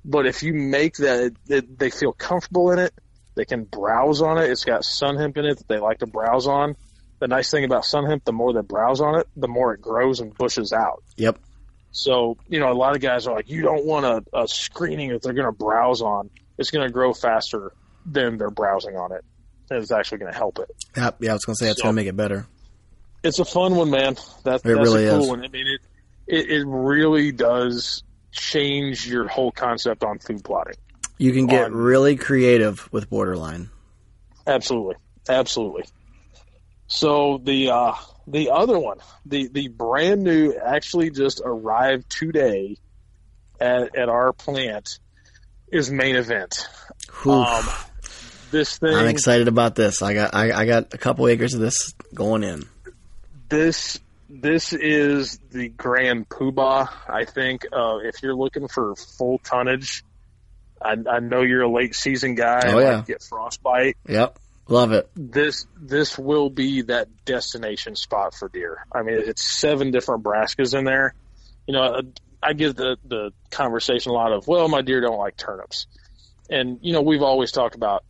But if you make that, that they feel comfortable in it, they can browse on it. It's got sun hemp in it that they like to browse on. The nice thing about sun hemp, the more they browse on it, the more it grows and bushes out. Yep. So, you know, a lot of guys are like, you don't want a, a screening that they're going to browse on. It's going to grow faster than they're browsing on it. And it's actually going to help it. Yeah. Yeah. I was gonna say it's So- gonna make it better. It's a fun one, man. That, that's really a cool is. one. I mean, it, it, it really does change your whole concept on food plotting. You can get on- really creative with borderline. Absolutely. Absolutely. So the, uh, the other one, the, the brand new, actually just arrived today at, at our plant is main event. Um, this thing, I'm excited about this. I got I, I got a couple acres of this going in. This this is the grand poobah. I think uh, if you're looking for full tonnage, I, I know you're a late season guy. Oh, yeah. like get frostbite. Yep. Love it. This this will be that destination spot for deer. I mean, it's seven different brassicas in there. You know, I give the the conversation a lot of, well, my deer don't like turnips, and you know, we've always talked about.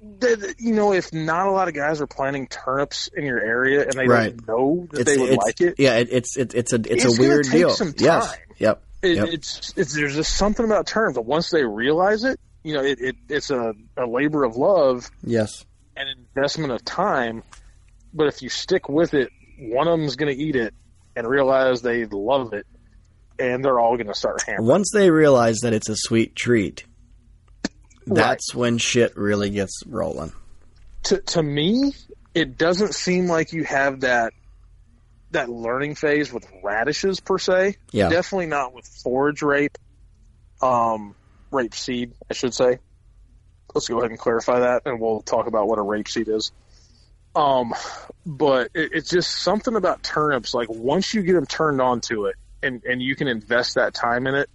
You know, if not a lot of guys are planting turnips in your area and they Right. don't know that It's, they would like it, yeah. It, it's it, it's a it's, It's a weird take deal. some Yes. Yep. it, Yep. it's it's there's just something about turnips. But once they realize it, you know, it, it it's a, a labor of love Yes. an investment of time. But if you stick with it, one of them's going to eat it and realize they love it, and they're all going to start hammering. Once they realize that it's a sweet treat, that's when shit really gets rolling. To to me, it doesn't seem like you have that that learning phase with radishes per se. Yeah. Definitely not with forage rape, um, rape seed, I should say. Let's go ahead and clarify that, and we'll talk about what a rape seed is. Um, but it, it's just something about turnips. Like once you get them turned on to it, and and you can invest that time in it.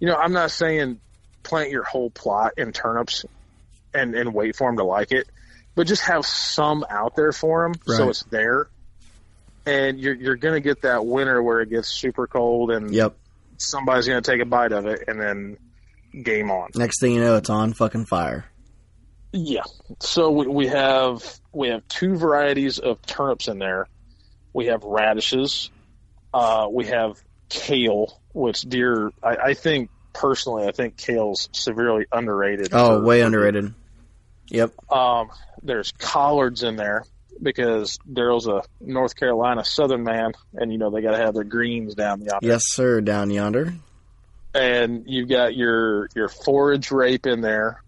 You know, I'm not saying plant your whole plot in turnips and and wait for them to like it, but just have some out there for them so it's there. And you're you're gonna get that winter where it gets super cold and Yep. somebody's going to take a bite of it, and then game on. Next thing you know, it's on fucking fire. Yeah. So we, we have we have two varieties of turnips in there. We have radishes. Uh, we have kale, which deer. I, I think personally, I think kale's severely underrated. Oh, way underrated. Yep. Um, there's collards in there because Daryl's a North Carolina Southern man, and you know they got to have their greens down yonder. Yes, sir. Down yonder. and you've got your your forage rape in there,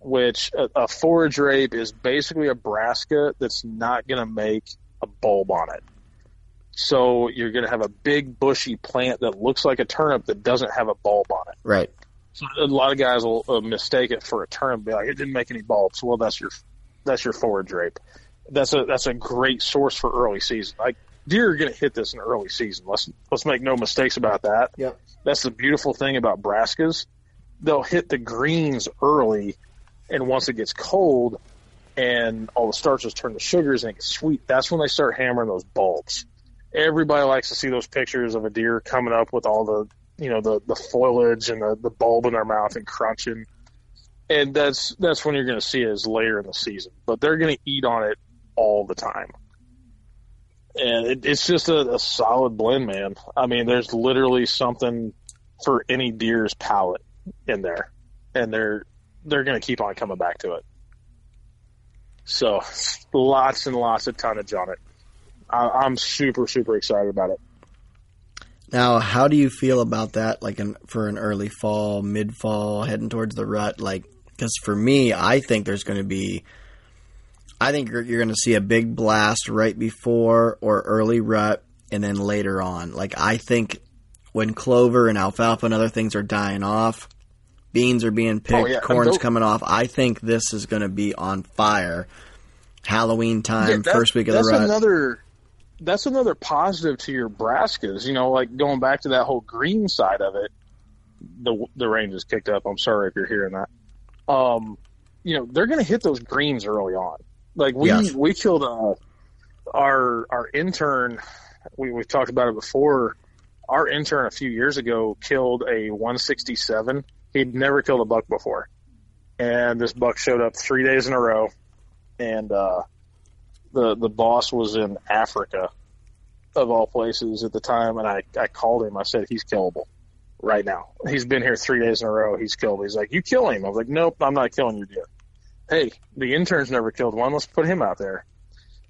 which a, a forage rape is basically a brassica that's not going to make a bulb on it. So you're going to have a big bushy plant that looks like a turnip that doesn't have a bulb on it. Right. So a lot of guys will uh, mistake it for a turnip, and be like it didn't make any bulbs. Well, that's your that's your forage rape. That's a that's a great source for early season. Like deer are going to hit this in early season. Let's let's make no mistakes about that. Yep. That's the beautiful thing about brassicas. They'll hit the greens early, and once it gets cold and all the starches turn to sugars and it gets sweet, that's when they start hammering those bulbs. Everybody likes to see those pictures of a deer coming up with all the, you know, the, the foliage and the, the bulb in their mouth and crunching. And that's that's when you're going to see it is later in the season. But they're going to eat on it all the time and it, it's just a, a solid blend, man. I mean, there's literally something for any deer's palate in there, and they're they're going to keep on coming back to it. So, lots and lots of tonnage on it. I, I'm super super excited about it. Now, how do you feel about that? Like in, for an early fall, mid fall, heading towards the rut? Like, because for me, I think there's going to be, I think you're, you're going to see a big blast right before or early rut, and then later on. Like, I think when clover and alfalfa and other things are dying off, beans are being oh, picked, Oh, yeah. corn's coming off. I think this is going to be on fire. Halloween time, Yeah, that- first week of the rut. another that's another positive to your brassicas. You know, like going back to that whole green side of it. The the range is kicked up. I'm sorry if you're hearing that. Um, you know, they're going to hit those greens early on. Like we Yes. we killed uh, our our intern. We we've talked about it before. Our intern a few years ago killed a 167. He'd never killed a buck before, and this buck showed up three days in a row, and uh, the the boss was in Africa, of all places at the time, and I I called him. I said he's killable right now. He's been here three days in a row. He's killed. He's like, you kill him. I was like, nope, I'm not killing your deer. Hey, the intern's never killed one. Let's put him out there.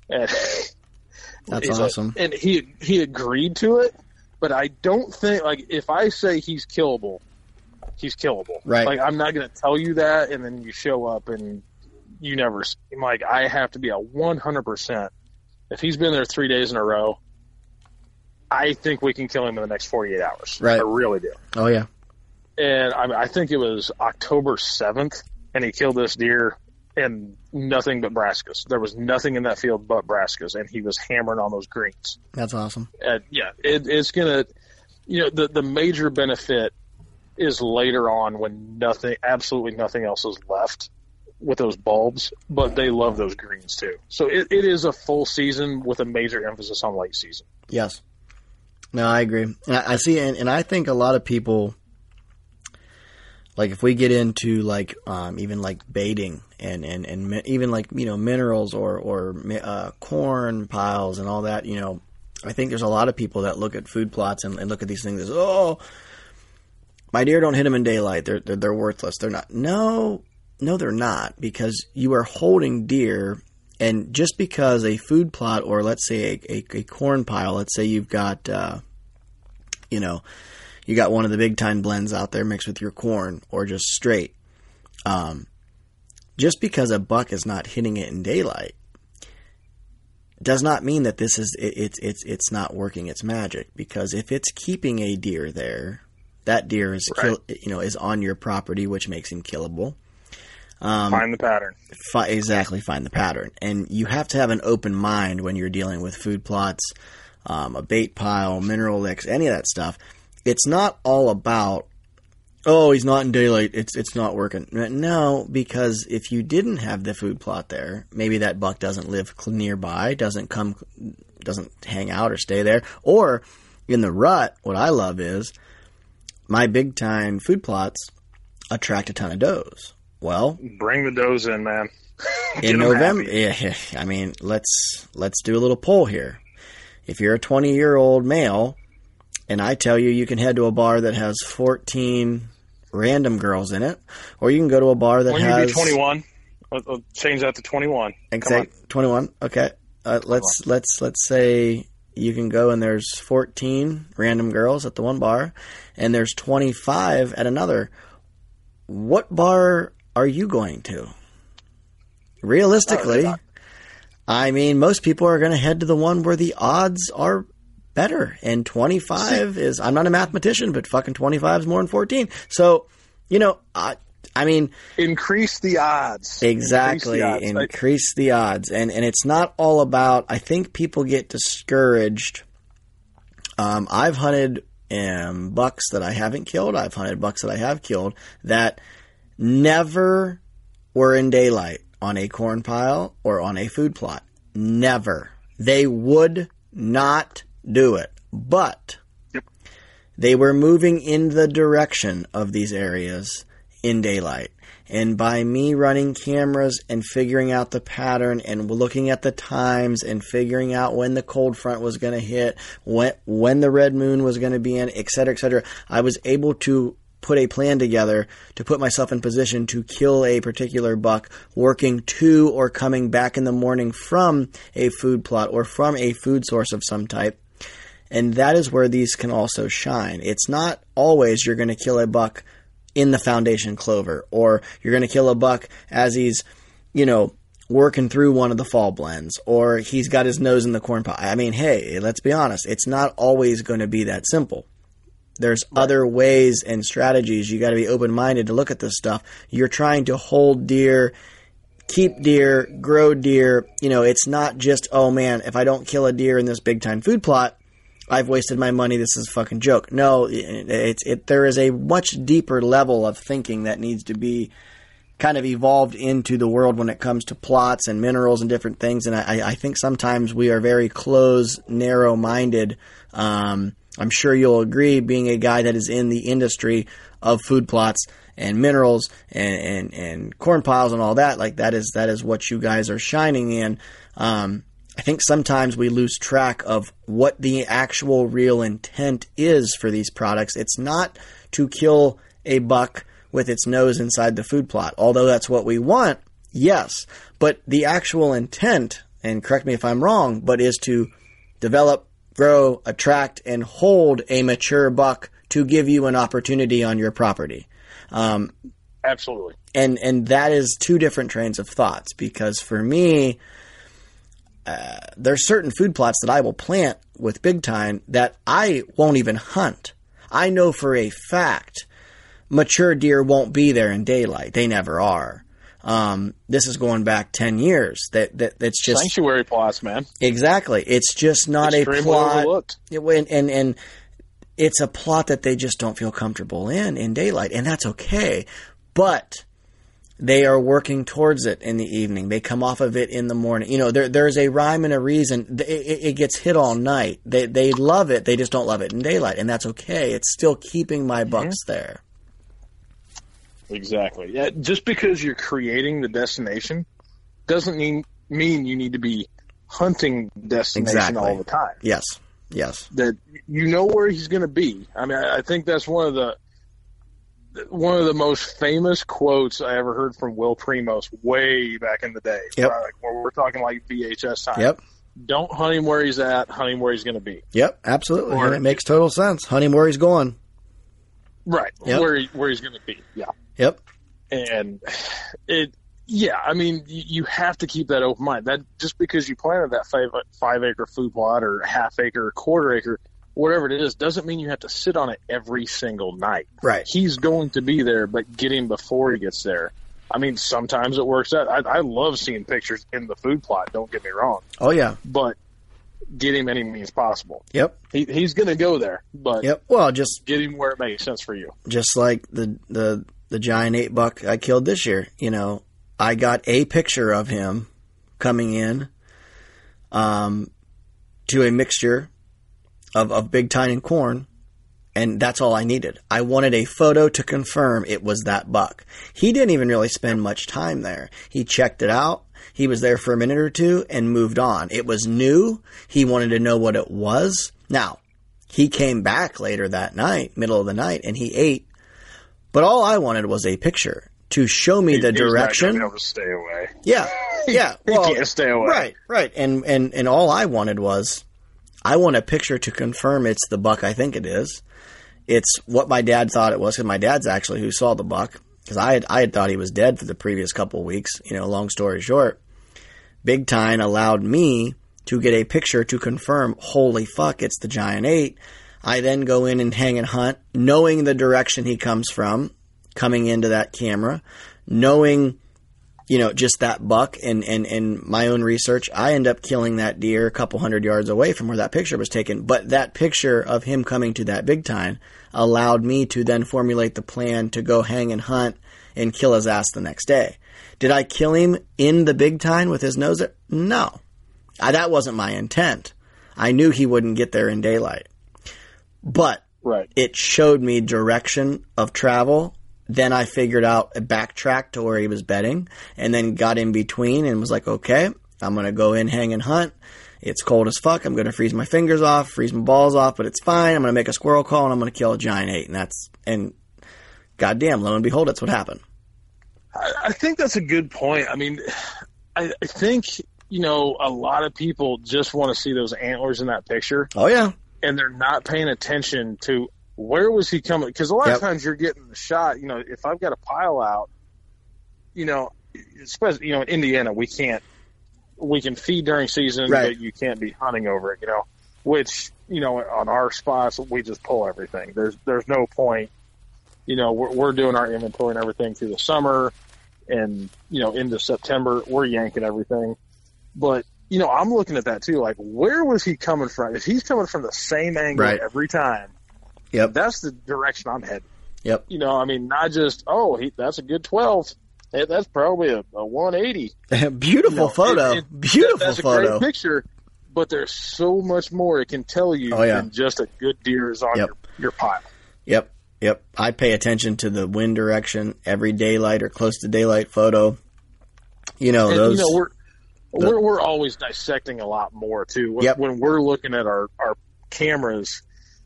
And That's he's like- awesome. and he he agreed to it, but I don't think like if I say he's killable, he's killable. Right. Like I'm not going to tell you that, and then you show up and you never. s- Like I have to be a 100. percent If he's been there three days in a row, I think we can kill him in the next 48 hours. Right. I really do. oh, yeah. And I, I think it was October 7th, and he killed this deer and nothing but brassicas. There was nothing in that field but brassicas, and he was hammering on those greens That's awesome. and yeah, it, it's gonna, you know, the the major benefit is later on when nothing, absolutely nothing else is left with those bulbs, but they love those greens too. So it, it is a full season with a major emphasis on late season. Yes. No, I agree. I, I see, and, and I think a lot of people, like if we get into like um, even like baiting and and and mi- even like you know minerals or or uh, corn piles and all that, you know, I think there's a lot of people that look at food plots and, and look at these things as oh, my deer don't hit them in daylight. They're, they're they're worthless. They're not. No, no, they're not because you are holding deer and just because a food plot or let's say a, a, a corn pile, let's say you've got, uh, you know, you got one of the Big Tine blends out there mixed with your corn or just straight. Um, just because a buck is not hitting it in daylight does not mean that this is it, it's it's it's not working its magic because if it's keeping a deer there, that deer is kill, you know is on your property, which makes him killable. Um, Find the pattern. fi- exactly find the pattern. And you have to have an open mind when you're dealing with food plots, um, a bait pile, mineral licks, any of that stuff. It's not all about oh he's not in daylight. It's it's not working. No, because if you didn't have the food plot there, maybe that buck doesn't live cl- nearby, doesn't come, doesn't hang out or stay there, or in the rut. What I love is my Big Tine food plots attract a ton of does. Well, Bring the does in, man. in November, yeah, I mean, let's let's do a little poll here. If you're a 20 year old male, and I tell you you can head to a bar that has 14 random girls in it, or you can go to a bar that When has be 21, I'll, I'll change that to 21. Come on. Exact 21. Okay. Uh, let's let's let's say you can go and there's 14 random girls at the one bar and there's 25 at another. What bar are you going to? Realistically, I mean, most people are going to head to the one where the odds are better. And 25 is, I'm not a mathematician, but fucking 25 is more than 14. So, you know, I, I mean, Increase the odds. Exactly. Increase the odds. Increase the odds. And and it's not all about I think people get discouraged. Um, I've hunted um, bucks that I haven't killed. I've hunted bucks that I have killed that never were in daylight on a corn pile or on a food plot. Never. They would not do it. But Yep. they were moving in the direction of these areas in daylight. And by me running cameras and figuring out the pattern and looking at the times and figuring out when the cold front was going to hit, when when the red moon was going to be in, et cetera, et cetera, I was able to put a plan together to put myself in position to kill a particular buck working to or coming back in the morning from a food plot or from a food source of some type. And that is where these can also shine. It's not always you're going to kill a buck in the foundation clover or you're going to kill a buck as he's, you know, working through one of the fall blends or he's got his nose in the corn pile. I mean, hey, let's be honest. It's not always going to be that simple. There's other ways and strategies. You got to be open minded to look at this stuff. You're trying to hold deer, keep deer, grow deer. You know, it's not just, oh man, if I don't kill a deer in this Big Tine food plot, I've wasted my money. This is a fucking joke. No, it's it. There is a much deeper level of thinking that needs to be kind of evolved into the world when it comes to plots and minerals and different things. And I, I think sometimes we are very close, narrow minded. Um, I'm sure you'll agree, being a guy that is in the industry of food plots and minerals and, and, and corn piles and all that. Like that is that is what you guys are shining in. Um, I think sometimes we lose track of what the actual real intent is for these products. It's not to kill a buck with its nose inside the food plot, although that's what we want, yes. But the actual intent, and correct me if I'm wrong, but is to develop, grow, attract, and hold a mature buck to give you an opportunity on your property. Um, Absolutely. and and that is two different trains of thoughts because for me uh, there's certain food plots that I will plant with Big Tine that I won't even hunt. I know for a fact mature deer won't be there in daylight. They never are. Um, this is going back ten years. That that that's just Sanctuary plots, man. exactly. It's just not a plot. overlooked. It, and, and and it's a plot that they just don't feel comfortable in in daylight, and that's okay. But they are working towards it in the evening. They come off of it in the morning. You know, there there's a rhyme and a reason. It, it, it gets hit all night. They they love it. They just don't love it in daylight, and that's okay. It's still keeping my bucks there. Exactly. Yeah, just because you're creating the destination doesn't mean mean you need to be hunting destination Exactly. all the time. Yes, yes, That you know where he's going to be. I mean, I think that's one of the one of the most famous quotes I ever heard from Will Primos way back in the day. Yep. Like, where we're talking like VHS time. yep, Don't hunt him where he's at. Hunt him where he's going to be. yep. Absolutely, Or- and it makes total sense. Honey, where he's going. Right. Yep. Where he, where he's going to be. Yeah. Yep. and it yeah i mean you, you have to keep that open mind that just because you planted that five five acre food plot or half acre quarter acre whatever it is doesn't mean you have to sit on it every single night Right. he's going to be there but get him before he gets there i mean sometimes it works out i, I love seeing pictures in the food plot don't get me wrong Oh yeah. but get him any means possible Yep. he, he's going to go there but Yep. Well, just get him where it makes sense for you just like the the the giant eight buck I killed this year. You know, I got a picture of him coming in um, to a mixture of, of big tine and corn, And that's all I needed. I wanted a photo to confirm it was that buck. He didn't even really spend much time there. He checked it out. He was there for a minute or two and moved on. It was new. He wanted to know what it was. Now, he came back later that night, middle of the night, and he ate. But all I wanted was a picture to show me the He not direction. be able to stay away. Yeah, yeah. He Well, can't stay away. Right, right. And and and all I wanted was, I want a picture to confirm it's the buck I think it is. It's what my dad thought it was. Because my dad's actually who saw the buck. Because I had I had thought he was dead for the previous couple of weeks. You know, long story short, Big Tine allowed me to get a picture to confirm. Holy fuck, it's the giant eight. I then go in and hang and hunt, knowing the direction he comes from, coming into that camera, knowing you know, just that buck and, and, and my own research, I end up killing that deer a couple hundred yards away from where that picture was taken. But that picture of him coming to that Big Tine allowed me to then formulate the plan to go hang and hunt and kill his ass the next day. Did I kill him in the Big Tine with his nose there? No. I, that wasn't my intent. I knew he wouldn't get there in daylight. But Right. it showed me direction of travel. Then I figured out a backtrack to where he was bedding and then got in between and was like, okay, I'm going to go in, hang and hunt. It's cold as fuck. I'm going to freeze my fingers off, freeze my balls off, but it's fine. I'm going to make a squirrel call and I'm going to kill a giant eight. And that's, and goddamn, lo and behold, that's what happened. I, I think that's a good point. I mean, I, I think you know a lot of people just want to see those antlers in that picture, Oh, yeah. And they're not paying attention to where was he coming. Because a lot Yep. of times you're getting the shot. You know, if I've got a pile out, you know, especially you know in Indiana, we can't we can feed during season, Right. but you can't be hunting over it. You know, which you know on our spots we just pull everything. There's there's no point. You know, we're, we're doing our inventory and everything through the summer, and you know into September we're yanking everything. But you know, I'm looking at that too. Like, where was he coming from? If he's coming from the same angle Right. every time, Yep. that's the direction I'm heading. Yep. You know, I mean, not just oh, he, that's a good 12. Hey, that's probably a, a 180. Beautiful You know, photo. it- it- Beautiful that's a photo. great picture. But there's so much more it can tell you Oh, yeah. than just a good deer is on Yep. your, your pile. Yep. Yep. I pay attention to the wind direction every daylight or close to daylight photo. You know, and those. you know we're we're we're always dissecting a lot more too. When, Yep. when we're looking at our our cameras,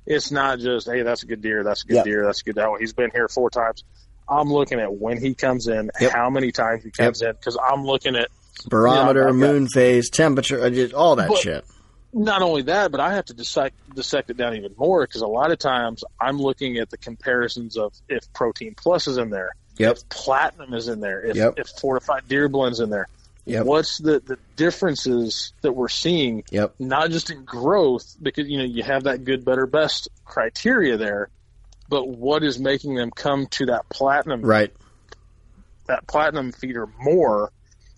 it's not just hey that's a good deer, that's a good Yep. deer, that's a good. Oh, he's been here four times. I'm looking at when he comes in, Yep. how many times he comes in, because I'm looking at barometer, I've got- moon phase, temperature, uh, just all that But- shit. not only that, but I have to dissect dissect it down even more because a lot of times I'm looking at the comparisons of if Protein Plus is in there, Yep. Platinum is in there, if Yep. if Fortified Deer Blend's in there. Yep. What's the the differences that we're seeing Yep. not just in growth because you know you have that good better best criteria there but what is making them come to that platinum Right. that platinum feeder more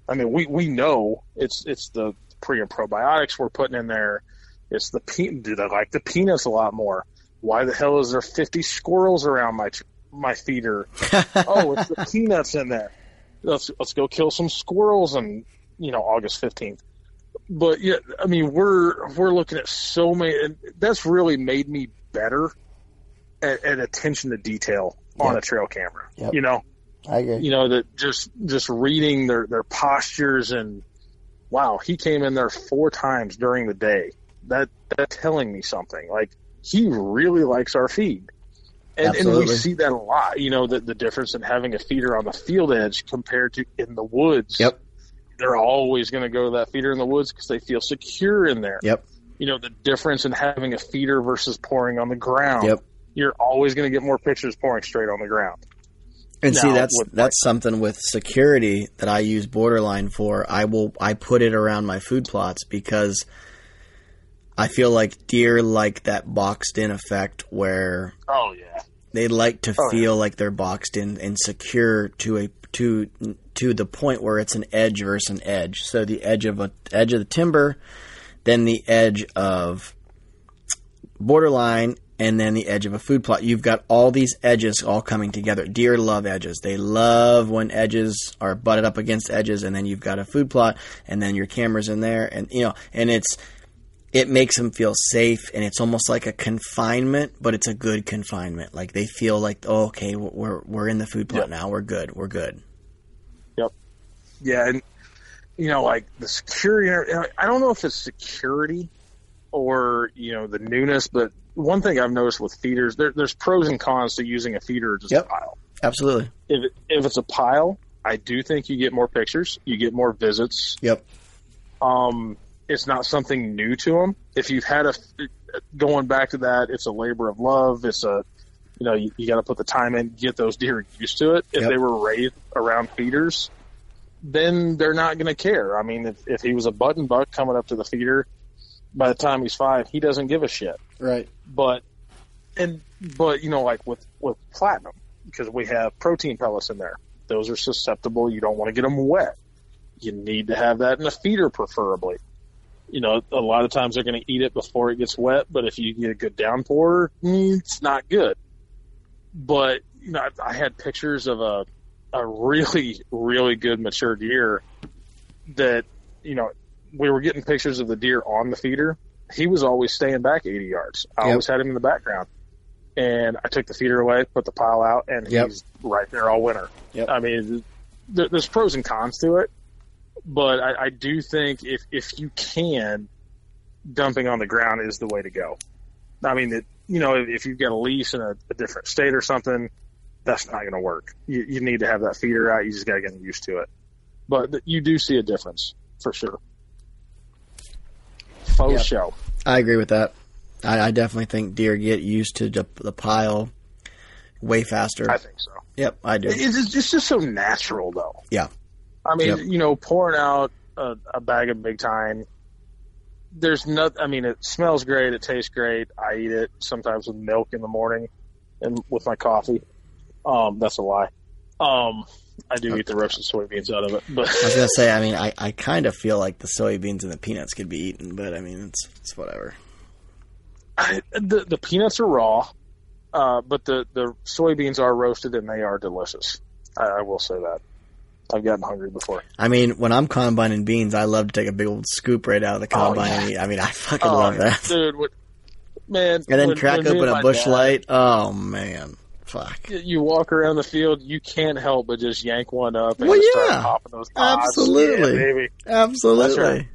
i mean we we know it's it's the pre and probiotics we're putting in there it's the pe- do they like the peanuts a lot more why the hell is there 50 squirrels around my my feeder oh it's the peanuts in there let's let's go kill some squirrels and you know August 15th but yeah I mean we're we're looking at so many and that's really made me better at, at attention to detail on Yep. a trail camera Yep. you know I agree. you know that just just reading their their postures and wow he came in there four times during the day that that's telling me something like he really likes our feed and, and we see that a lot you know the, the difference in having a feeder on the field edge compared to in the woods Yep. they're always going to go to that feeder in the woods because they feel secure in there Yep. you know the difference in having a feeder versus pouring on the ground Yep. you're always going to get more pictures pouring straight on the ground And see, that's with, that's something with security that I use Borderline for. I will I put it around my food plots because I feel like deer like that boxed in effect where oh yeah they like to Oh, feel like they're boxed in and secure to a to to the point where it's an edge versus an edge. So the edge of a edge of the timber, then the edge of borderline, and then the edge of a food plot. You've got all these edges all coming together. Deer love edges. They love when edges are butted up against edges, and then you've got a food plot, and then your camera's in there, and you know, and it's it makes them feel safe and it's almost like a confinement but it's a good confinement like they feel like oh, okay we're we're in the food plot Yep. now we're good we're good Yep. Yeah, and you know, like the security. I don't know if it's security or you know the newness, but one thing I've noticed with feeders, there, there's pros and cons to using a feeder or just Yep. a pile. absolutely If it, if it's a pile, I do think you get more pictures, you get more visits. yep Um, it's not something new to them. If you've had a going back to that, it's a labor of love. It's a you know you, you got to put the time in, get those deer used to it. If Yep. they were raised around feeders, then they're not going to care. I mean, if, if he was a button buck coming up to the feeder, by the time he's five, he doesn't give a shit. right But and but you know like with with platinum because we have protein pellets in there. Those are susceptible. You don't want to get them wet. You need to have that in a feeder, preferably. You know, a lot of times they're going to eat it before it gets wet, but if you get a good downpour, it's not good. But you know, I, I had pictures of a a really really good mature deer that you know we were getting pictures of the deer on the feeder. He was always staying back 80 yards. I Yep. always had him in the background. And I took the feeder away, put the pile out, and Yep. he's right there all winter. Yep. I mean, there, there's pros and cons to it, but I, I do think if if you can, dumping on the ground is the way to go. I mean, it, you know, if, if you've got a lease in a, a different state or something, that's not going to work. You, you need to have that feeder out. You just got to get used to it. But th- you do see a difference for sure. Faux Yep. show. i agree with that i, I definitely think deer get used to the, the pile way faster I think so. yep i do It- It's, it's just so natural, though. Yeah. I mean, Yep. you know, pouring out a, a bag of Big Tine. There's not. I mean, it smells great. It tastes great. I eat it sometimes with milk in the morning, and with my coffee. Um, that's a lie. Um, I do eat the roasted soybeans out of it, but I was gonna say, I mean, I, I kind of feel like the soybeans and the peanuts could be eaten, but I mean, it's it's whatever. I, the the peanuts are raw, uh, but the the soybeans are roasted and they are delicious. I, I will say that. I've gotten hungry before. I mean, when I'm combining beans, I love to take a big old scoop right out of the combine Oh, yeah. and eat. I mean, I fucking Oh, love that. dude. What, man, And then when- crack when open a bush dad- light. Oh man, fuck. you walk around the field, you can't help but just yank one up and Well, yeah. start popping those pods. Absolutely. Yeah, baby. Absolutely,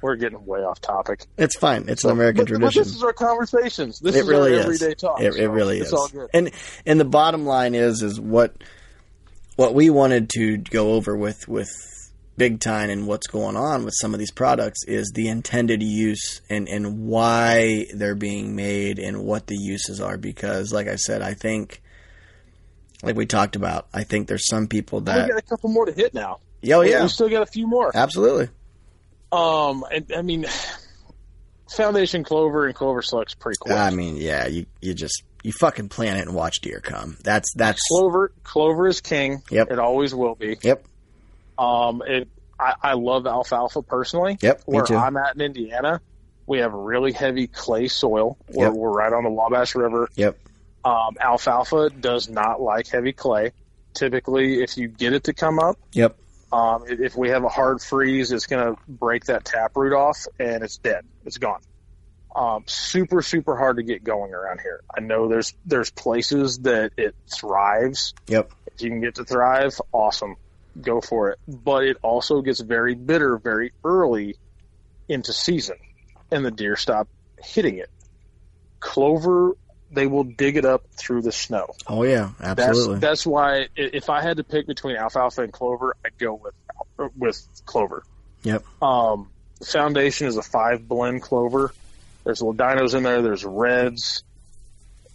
We're getting way off topic. it's fine. It's an American but, but tradition. this is our conversations. This it is really our is. everyday talk. It, it so really it's is. all good. And and the bottom line is is what what we wanted to go over with with Big Tine and what's going on with some of these products is the intended use and and why they're being made and what the uses are. Because, like I said, I think, like we talked about, I think there's some people that we got a couple more to hit now. oh We- yeah, we still got a few more. absolutely, Um, and I mean, Foundation Clover and Clover Select's pretty cool. I mean, yeah, you you just you fucking plant it and watch deer come. That's that's Clover, Clover is king. Yep. It always will be. yep, Um, it, I, I love alfalfa personally. Yep, Where too. I'm at in Indiana, we have really heavy clay soil. We're, Yep. we're right on the Wabash River. yep, Um, alfalfa does not like heavy clay. Typically, if you get it to come up, yep, um, if if we have a hard freeze, it's going to break that taproot off and it's dead. It's gone. Um, super, super hard to get going around here. I know there's there's places that it thrives. yep, If you can get to thrive, awesome. Go for it. But it also gets very bitter very early into season, and the deer stop hitting it. Clover, they will dig it up through the snow. oh yeah, That's absolutely. that's why if I had to pick between alfalfa and clover, I'd go with with clover. Yep. Um, Foundation is a five blend clover. There's Ladinos in there. There's reds.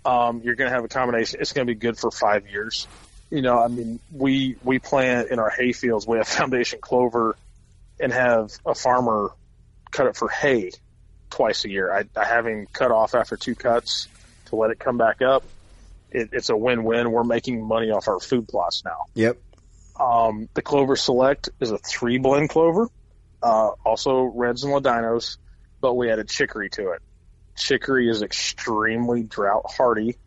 Um, you're going to have a combination. It's going to be good for five years. You know, I mean, we we plant in our hay fields. We have Foundation clover, and have a farmer cut it for hay twice a year. I, I have him cut off after two cuts to let it come back up. It, it's a win-win. We're making money off our food plots now. Yep. Um, the Clover Select is a three blend clover, uh, also reds and ladinos, but we added chicory to it. Chicory is extremely drought hardy.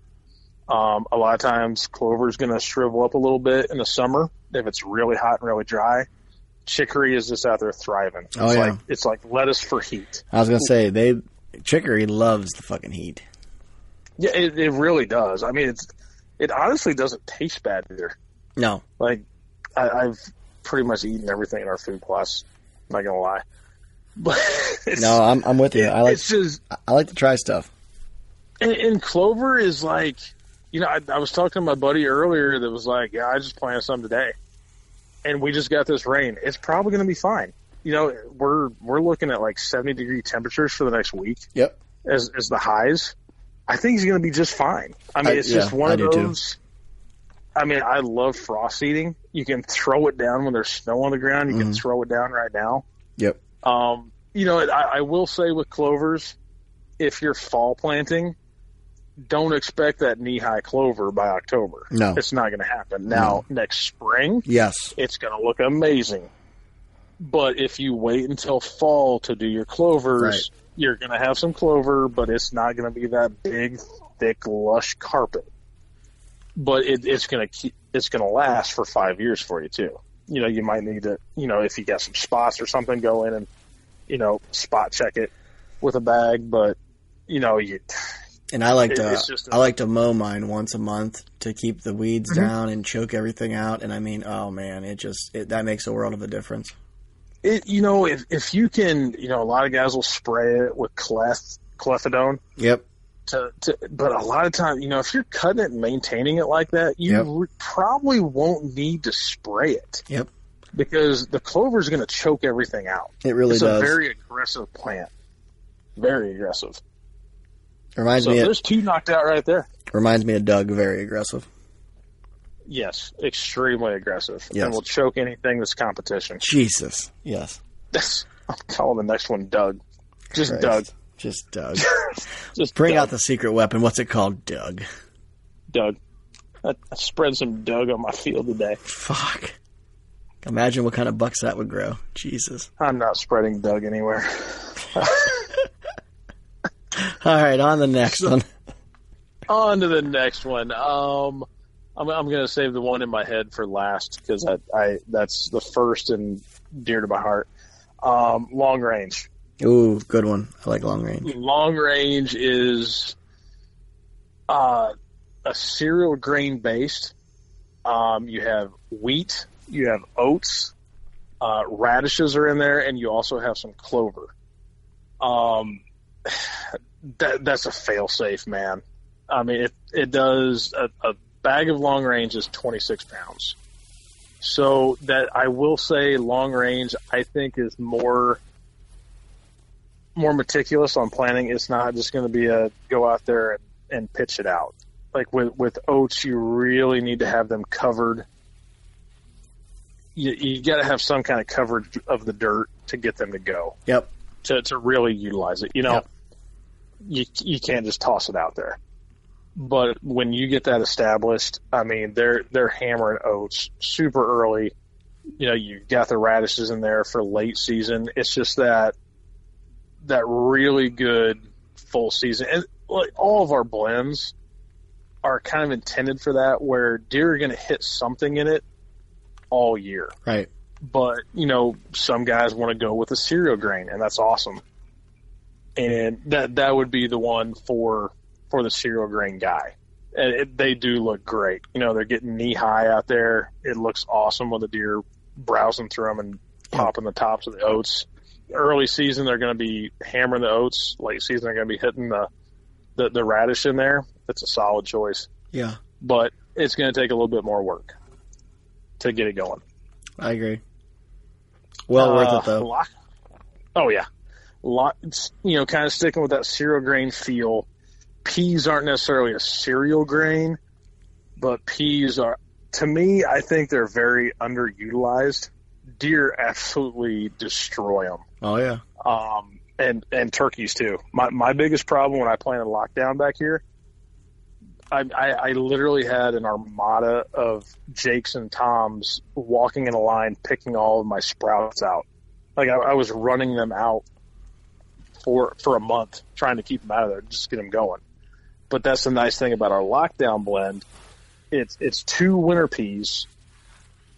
Um, a lot of times clover is going to shrivel up a little bit in the summer if it's really hot and really dry. chicory is just out there thriving. It's Oh, yeah. like it's like lettuce for heat. I was gonna say they chicory loves the fucking heat. Yeah, it, it really does. I mean, it's it honestly doesn't taste bad either. No, Like I, I've pretty much eaten everything in our food plus. I'm not gonna lie, but no, I'm I'm with you. I like it's just I like to try stuff. and, and clover is like, you know, I, I was talking to my buddy earlier that was like, yeah, I just planted some today, and we just got this rain. It's probably gonna be fine. You know, we're we're looking at like 70 degree temperatures for the next week Yep. as as the highs. I think he's going to be just fine. I mean, I- it's yeah, just one I of do too. those. I mean, I love frost seeding. You can throw it down when there's snow on the ground. You can Mhm. throw it down right now. Yep. Um, you know, I, I will say with clovers, if you're fall planting, don't expect that knee high clover by October. No. It's not going to happen. Now, next spring, Yes. it's going to look amazing. But if you wait until fall to do your clovers, Right. you're going to have some clover, but it's not going to be that big, thick, lush carpet. But it, it's going to keep, it's going to last for five years for you too. You know, you might need to, you know, if you got some spots or something, go in and, you know, spot check it with a bag. But, you know, you, And I like It- to it's just a- I like to mow mine once a month to keep the weeds Mm-hmm. down and choke everything out. And I mean, oh man, it just it, that makes a world of a difference. it, you know, if, if you can, you know, a lot of guys will spray it with clef, clethodim. Yep. To, to but a lot of times, you know, if you're cutting it and maintaining it like that, you Yep. re- probably won't need to spray it Yep. because the clover is going to choke everything out. It really it's does. a very aggressive plant, very aggressive. reminds So me of, there's two knocked out right there. reminds me of Doug. Very aggressive. Yes, extremely aggressive, Yes. and will choke anything that's competition. Jesus. Yes. I'm calling the next one Doug. Just Christ. Doug. Just Doug. Just Bring Doug. out the secret weapon. What's it called? Doug. Doug. I, I spread some Doug on my field today. Fuck. Imagine what kind of bucks that would grow. Jesus. I'm not spreading Doug anywhere. All right, on the next one. on to the next one. Um, I'm, I'm going to save the one in my head for last because I, I that's the first and dear to my heart. Um, long range. Ooh, good one. I like long range. Long range is uh, a cereal grain based. Um, you have wheat, you have oats, uh, radishes are in there, and you also have some clover. Um, that that's a fail safe, man. I mean, it it does a, a bag of long range is 26 pounds. So that I will say, long range I think is more more meticulous on planning. It's not just going to be a go out there and, and pitch it out. Like with with oats, you really need to have them covered. You, you got to have some kind of coverage of the dirt to get them to go Yep. to to really utilize it. You know, Yep. you you can't just toss it out there. But when you get that established, I mean, they're they're hammering oats super early. You know, you got the radishes in there for late season. It's just that that really good full season, and like all of our blends are kind of intended for that, where deer are going to hit something in it all year. Right. but you know some guys want to go with a cereal grain and that's awesome. And that that would be the one for for the cereal grain guy. And it, they do look great. You know they're getting knee high out there. It looks awesome with the deer browsing through them and popping the tops of the oats early season they're going to be hammering the oats late season they're going to be hitting the, the the radish in there it's a solid choice Yeah, but it's going to take a little bit more work to get it going I agree. Well worth Uh, it though. Oh yeah, lot. You know, kind of sticking with that cereal grain feel. Peas aren't necessarily a cereal grain, but peas are. To me, I think they're very underutilized. Deer absolutely destroy them, Oh yeah. um, and and turkeys too. My my biggest problem when I planted lockdown back here. I, I, I literally had an armada of Jakes and Toms walking in a line, picking all of my sprouts out. Like I, I was running them out for for a month, trying to keep them out of there, just get them going. But that's the nice thing about our lockdown blend. It's it's two winter peas,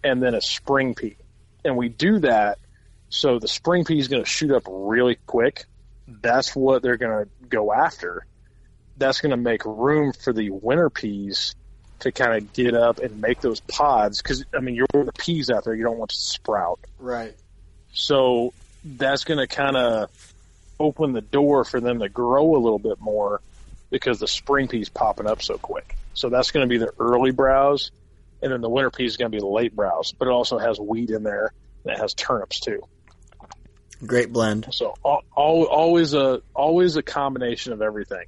and then a spring pea. and we do that so the spring pea is going to shoot up really quick. That's what they're going to go after. That's going to make room for the winter peas to kind of get up and make those pods because I mean you're the peas out there you don't want to sprout. Right. So that's going to kind of open the door for them to grow a little bit more because the spring peas popping up so quick. So that's going to be the early browse, and then the winter peas is going to be the late browse. But it also has wheat in there, and it has turnips too. Great blend. So al- al- always a always a combination of everything,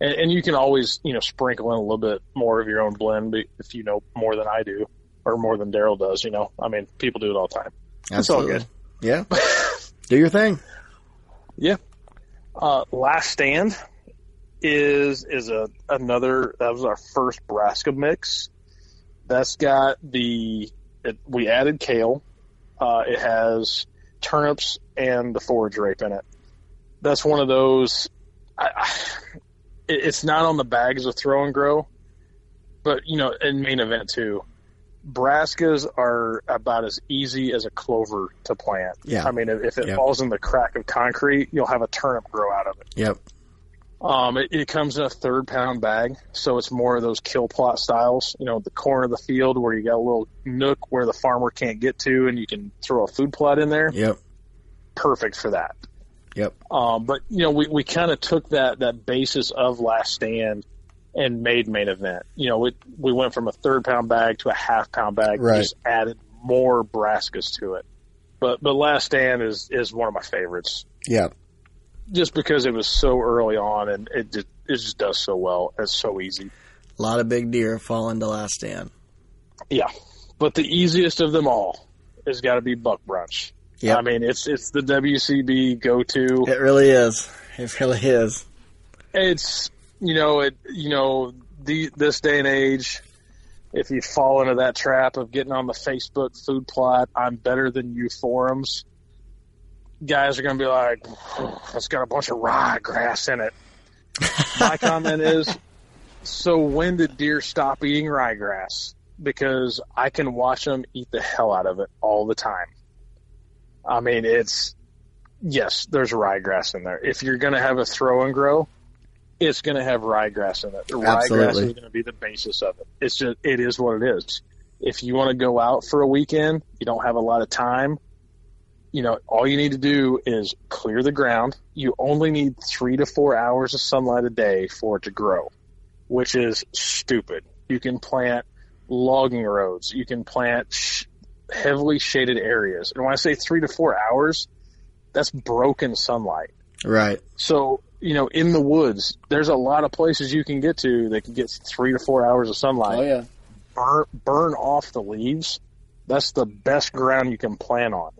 and, and you can always you know sprinkle in a little bit more of your own blend if you know more than I do or more than Daryl does. You know, I mean, people do it all the time. It's all good. Yeah. Do your thing. Yeah. Uh, Last Stand is is a another that was our first Brassica mix. That's got the it, we added kale. Uh, it has turnips and the forage rape in it. That's one of those. I, I, it's not on the bags of throw and grow, but you know, in main event too. Brassicas are about as easy as a clover to plant. Yeah. I mean, if, if it Yep. falls in the crack of concrete, you'll have a turnip grow out of it. Yep. Um, it, it comes in a third pound bag, so it's more of those kill plot styles. You know, the corner of the field where you got a little nook where the farmer can't get to, and you can throw a food plot in there. Yep. Perfect for that. Yep. Um, but you know, we, we kind of took that that basis of Last Stand and made main event. You know, it, we went from a third pound bag to a half pound bag. Right. Just added more brassicas to it. But but Last Stand is is one of my favorites Yep. Just because it was so early on and it just it just does so well. It's so easy. A lot of big deer fall into last stand. Yeah, but the easiest of them all has got to be buck brunch. Yeah, I mean, it's it's the WCB go to. It really is. It really is. It's you know it you know the this day and age. If you fall into that trap of getting on the Facebook food plot, I'm better than you forums, guys are going to be like, "Oh, "It's got a bunch of ryegrass in it." My comment is, so when did deer stop eating ryegrass? Because I can watch them eat the hell out of it all the time. I mean, it's yes, there's ryegrass in there. If you're going to have a throw and grow, it's going to have ryegrass in it. The ryegrass is going to be the basis of it. It's just it is what it is. If you want to go out for a weekend, you don't have a lot of time. You know, all you need to do is clear the ground. You only need three to four hours of sunlight a day for it to grow, which is stupid. You can plant logging roads. You can plant sh- heavily shaded areas. And when I say three to four hours, that's broken sunlight. Right. So, you know, in the woods, there's a lot of places you can get to that can get three to four hours of sunlight. Oh yeah. Burn, burn off the leaves. That's the best ground you can plant on.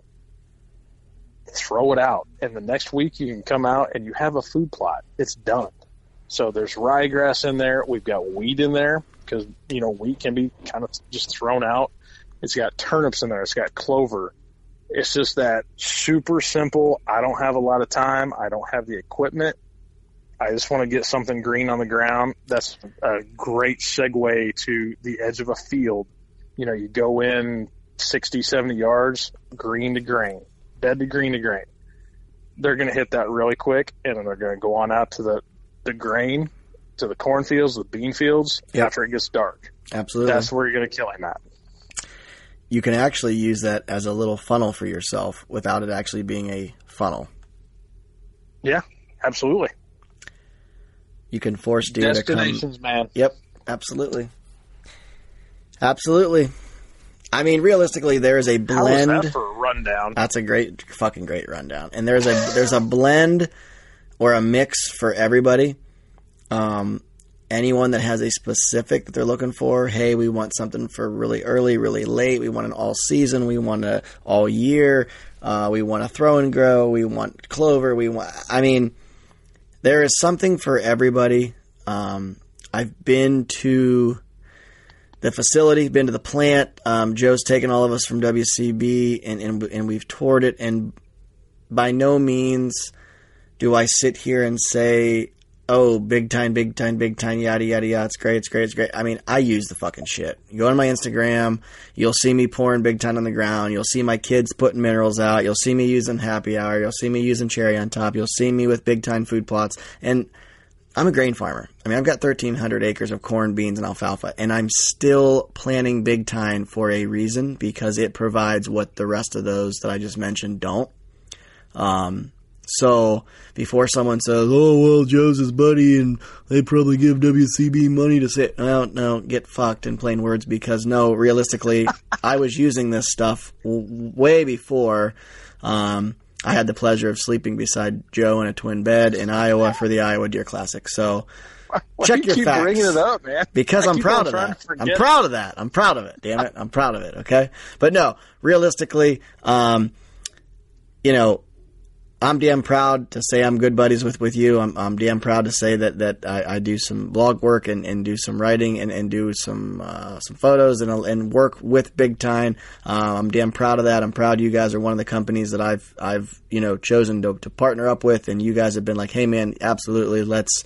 Throw it out. And the next week you can come out and you have a food plot. It's done. So there's ryegrass in there. We've got wheat in there because, you know, wheat can be kind of just thrown out. It's got turnips in there. It's got clover. It's just that super simple. I don't have a lot of time. I don't have the equipment. I just want to get something green on the ground. That's a great segue to the edge of a field. You know, you go in 60, 70 yards, green to grain, bed to green to grain. They're going to hit that really quick, and then they're going to go on out to the, the grain, to the cornfields, the bean fields Yep. after it gets dark. Absolutely. That's where you're going to kill him at. you can actually use that as a little funnel for yourself without it actually being a funnel. Yeah, absolutely. You can force deer to come. Destinations, man. Yep, absolutely. Absolutely. I mean, realistically, there is a How was blend. that for a rundown? That's a great, fucking great rundown. And there's a there's a blend or a mix for everybody. Um, anyone that has a specific that they're looking for. Hey, we want something for really early, really late. We want an all season. We want a all year. Uh, we want a throw and grow. We want clover. We want. I mean, there is something for everybody. Um, I've been to the facility, been to the plant. Um, Joe's taken all of us from WCB, and, and and we've toured it. And by no means do I sit here and say oh, Big Tine, Big Tine, Big Tine, yada yada yada. It's great, it's great, it's great. I mean, I use the fucking shit. You go on my Instagram, you'll see me pouring Big Tine on the ground. You'll see my kids putting minerals out. You'll see me using happy hour. You'll see me using cherry on top. You'll see me with Big Tine food plots. And I'm a grain farmer. I mean, I've got 1,300 acres of corn, beans, and alfalfa, and I'm still planting Big Tine for a reason because it provides what the rest of those that I just mentioned don't. Um, so before someone says, "Oh well, Joe's his buddy, and they probably give WCB money to say," no, no, get fucked in plain words. Because no, realistically, I was using this stuff w- way before. Um, I had the pleasure of sleeping beside Joe in a twin bed in Iowa for the Iowa Deer Classic. So Why check you your keep facts. bringing it up, man? because I I'm proud of that. I'm proud of that. I'm proud of it. Damn it, I'm proud of it. Okay, but no, realistically, um, you know, I'm damn proud to say I'm good buddies with, with you. I'm, I'm damn proud to say that that I, I do some blog work and, and do some writing and, and do some uh, some photos and and work with Big Tine. Uh, I'm damn proud of that. I'm proud you guys are one of the companies that I've I've you know chosen to, to partner up with, and you guys have been like, hey man, absolutely, let's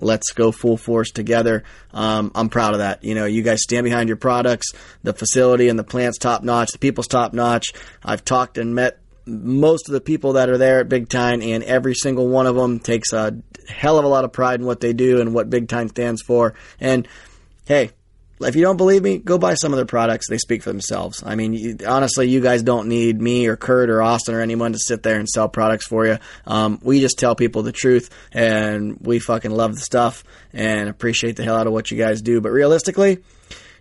let's go full force together. Um, I'm proud of that. You know, you guys stand behind your products. The facility and the plant's top notch. The people's top notch. I've talked and met most of the people that are there at Big Tine, and every single one of them takes a hell of a lot of pride in what they do and what Big Tine stands for. And hey, if you don't believe me, go buy some of their products. They speak for themselves. I mean, you, honestly, you guys don't need me or Kurt or Austin or anyone to sit there and sell products for you. Um, we just tell people the truth, and we fucking love the stuff and appreciate the hell out of what you guys do. But realistically,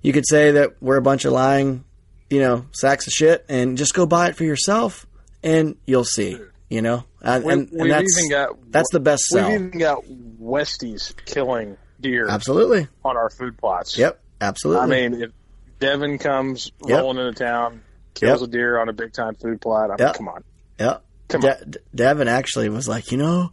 you could say that we're a bunch of lying, you know, sacks of shit, and just go buy it for yourself, and you'll see. You know, and, and, and that's even got that's the best Sell. We've even got Westies killing deer Absolutely. on our food plots. Yep. Absolutely. I mean, if Devin comes Yep. rolling into town, kills Yep. a deer on a Big Tine food plot, I mean, Yep. come on. Yeah. Come De- De- Devin actually was like, you know,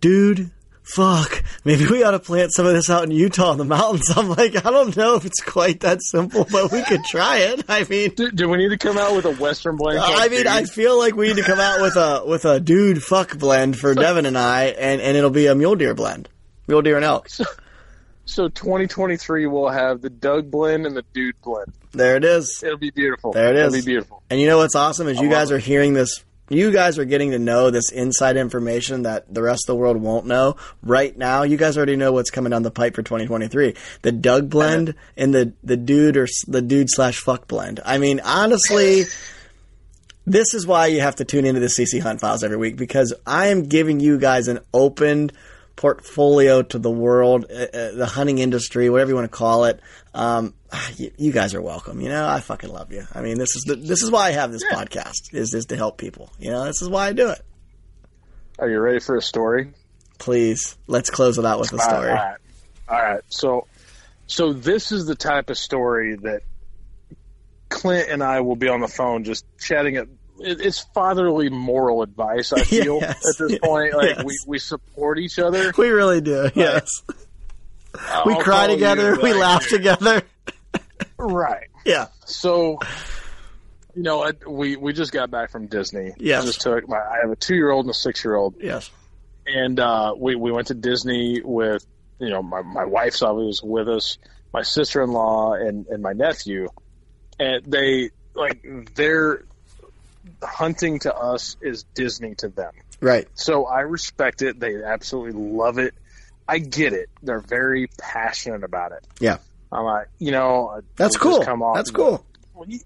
dude, fuck, maybe we ought to plant some of this out in Utah in the mountains. I'm like, I don't know if it's quite that simple, but we could try it. I mean, Do, do we need to come out with a Western blend? I mean, Dude? I feel like we need to come out with a with a dude fuck blend for Devin and I, and and it'll be a mule deer blend, mule deer and elk. so 2023 we'll have the Doug blend and the Dude blend. There it is. It'll be beautiful. There it is. It'll be beautiful. And you know what's awesome is you guys it. are hearing this. You guys are getting to know this inside information that the rest of the world won't know. Right now, you guys already know what's coming down the pipe for 2023. The Doug blend and the the dude or the dude slash fuck blend. I mean, honestly, this is why you have to tune into the CC Hunt Files every week because I am giving you guys an open portfolio to the world, uh, uh, the hunting industry, whatever you want to call it. Um, you, you guys are welcome. You know, I fucking love you. I mean, this is the, this is why I have this podcast is is to help people. You know, this is why I do it. Are you ready for a story? Please, let's close it out with a story. All right. All right. So, so this is the type of story that Clint and I will be on the phone just chatting. It, it- it's fatherly moral advice. I feel Yes, at this yes, point, like yes. we, we support each other. We really do. Yes, we I'll cry call you together. We like, laugh together. Right. Yeah. So, you know, I, we we just got back from Disney. Yes. I just took my. I have a two year old and a six year old, Yes. and uh, we we went to Disney with you know my my wife's always with us, my sister in law and and my nephew, and they like their hunting to us is Disney to them. Right. So I respect it. They absolutely love it. I get it. They're very passionate about it. Yeah. I'm like, you know, uh, That's cool. Come off That's the- cool.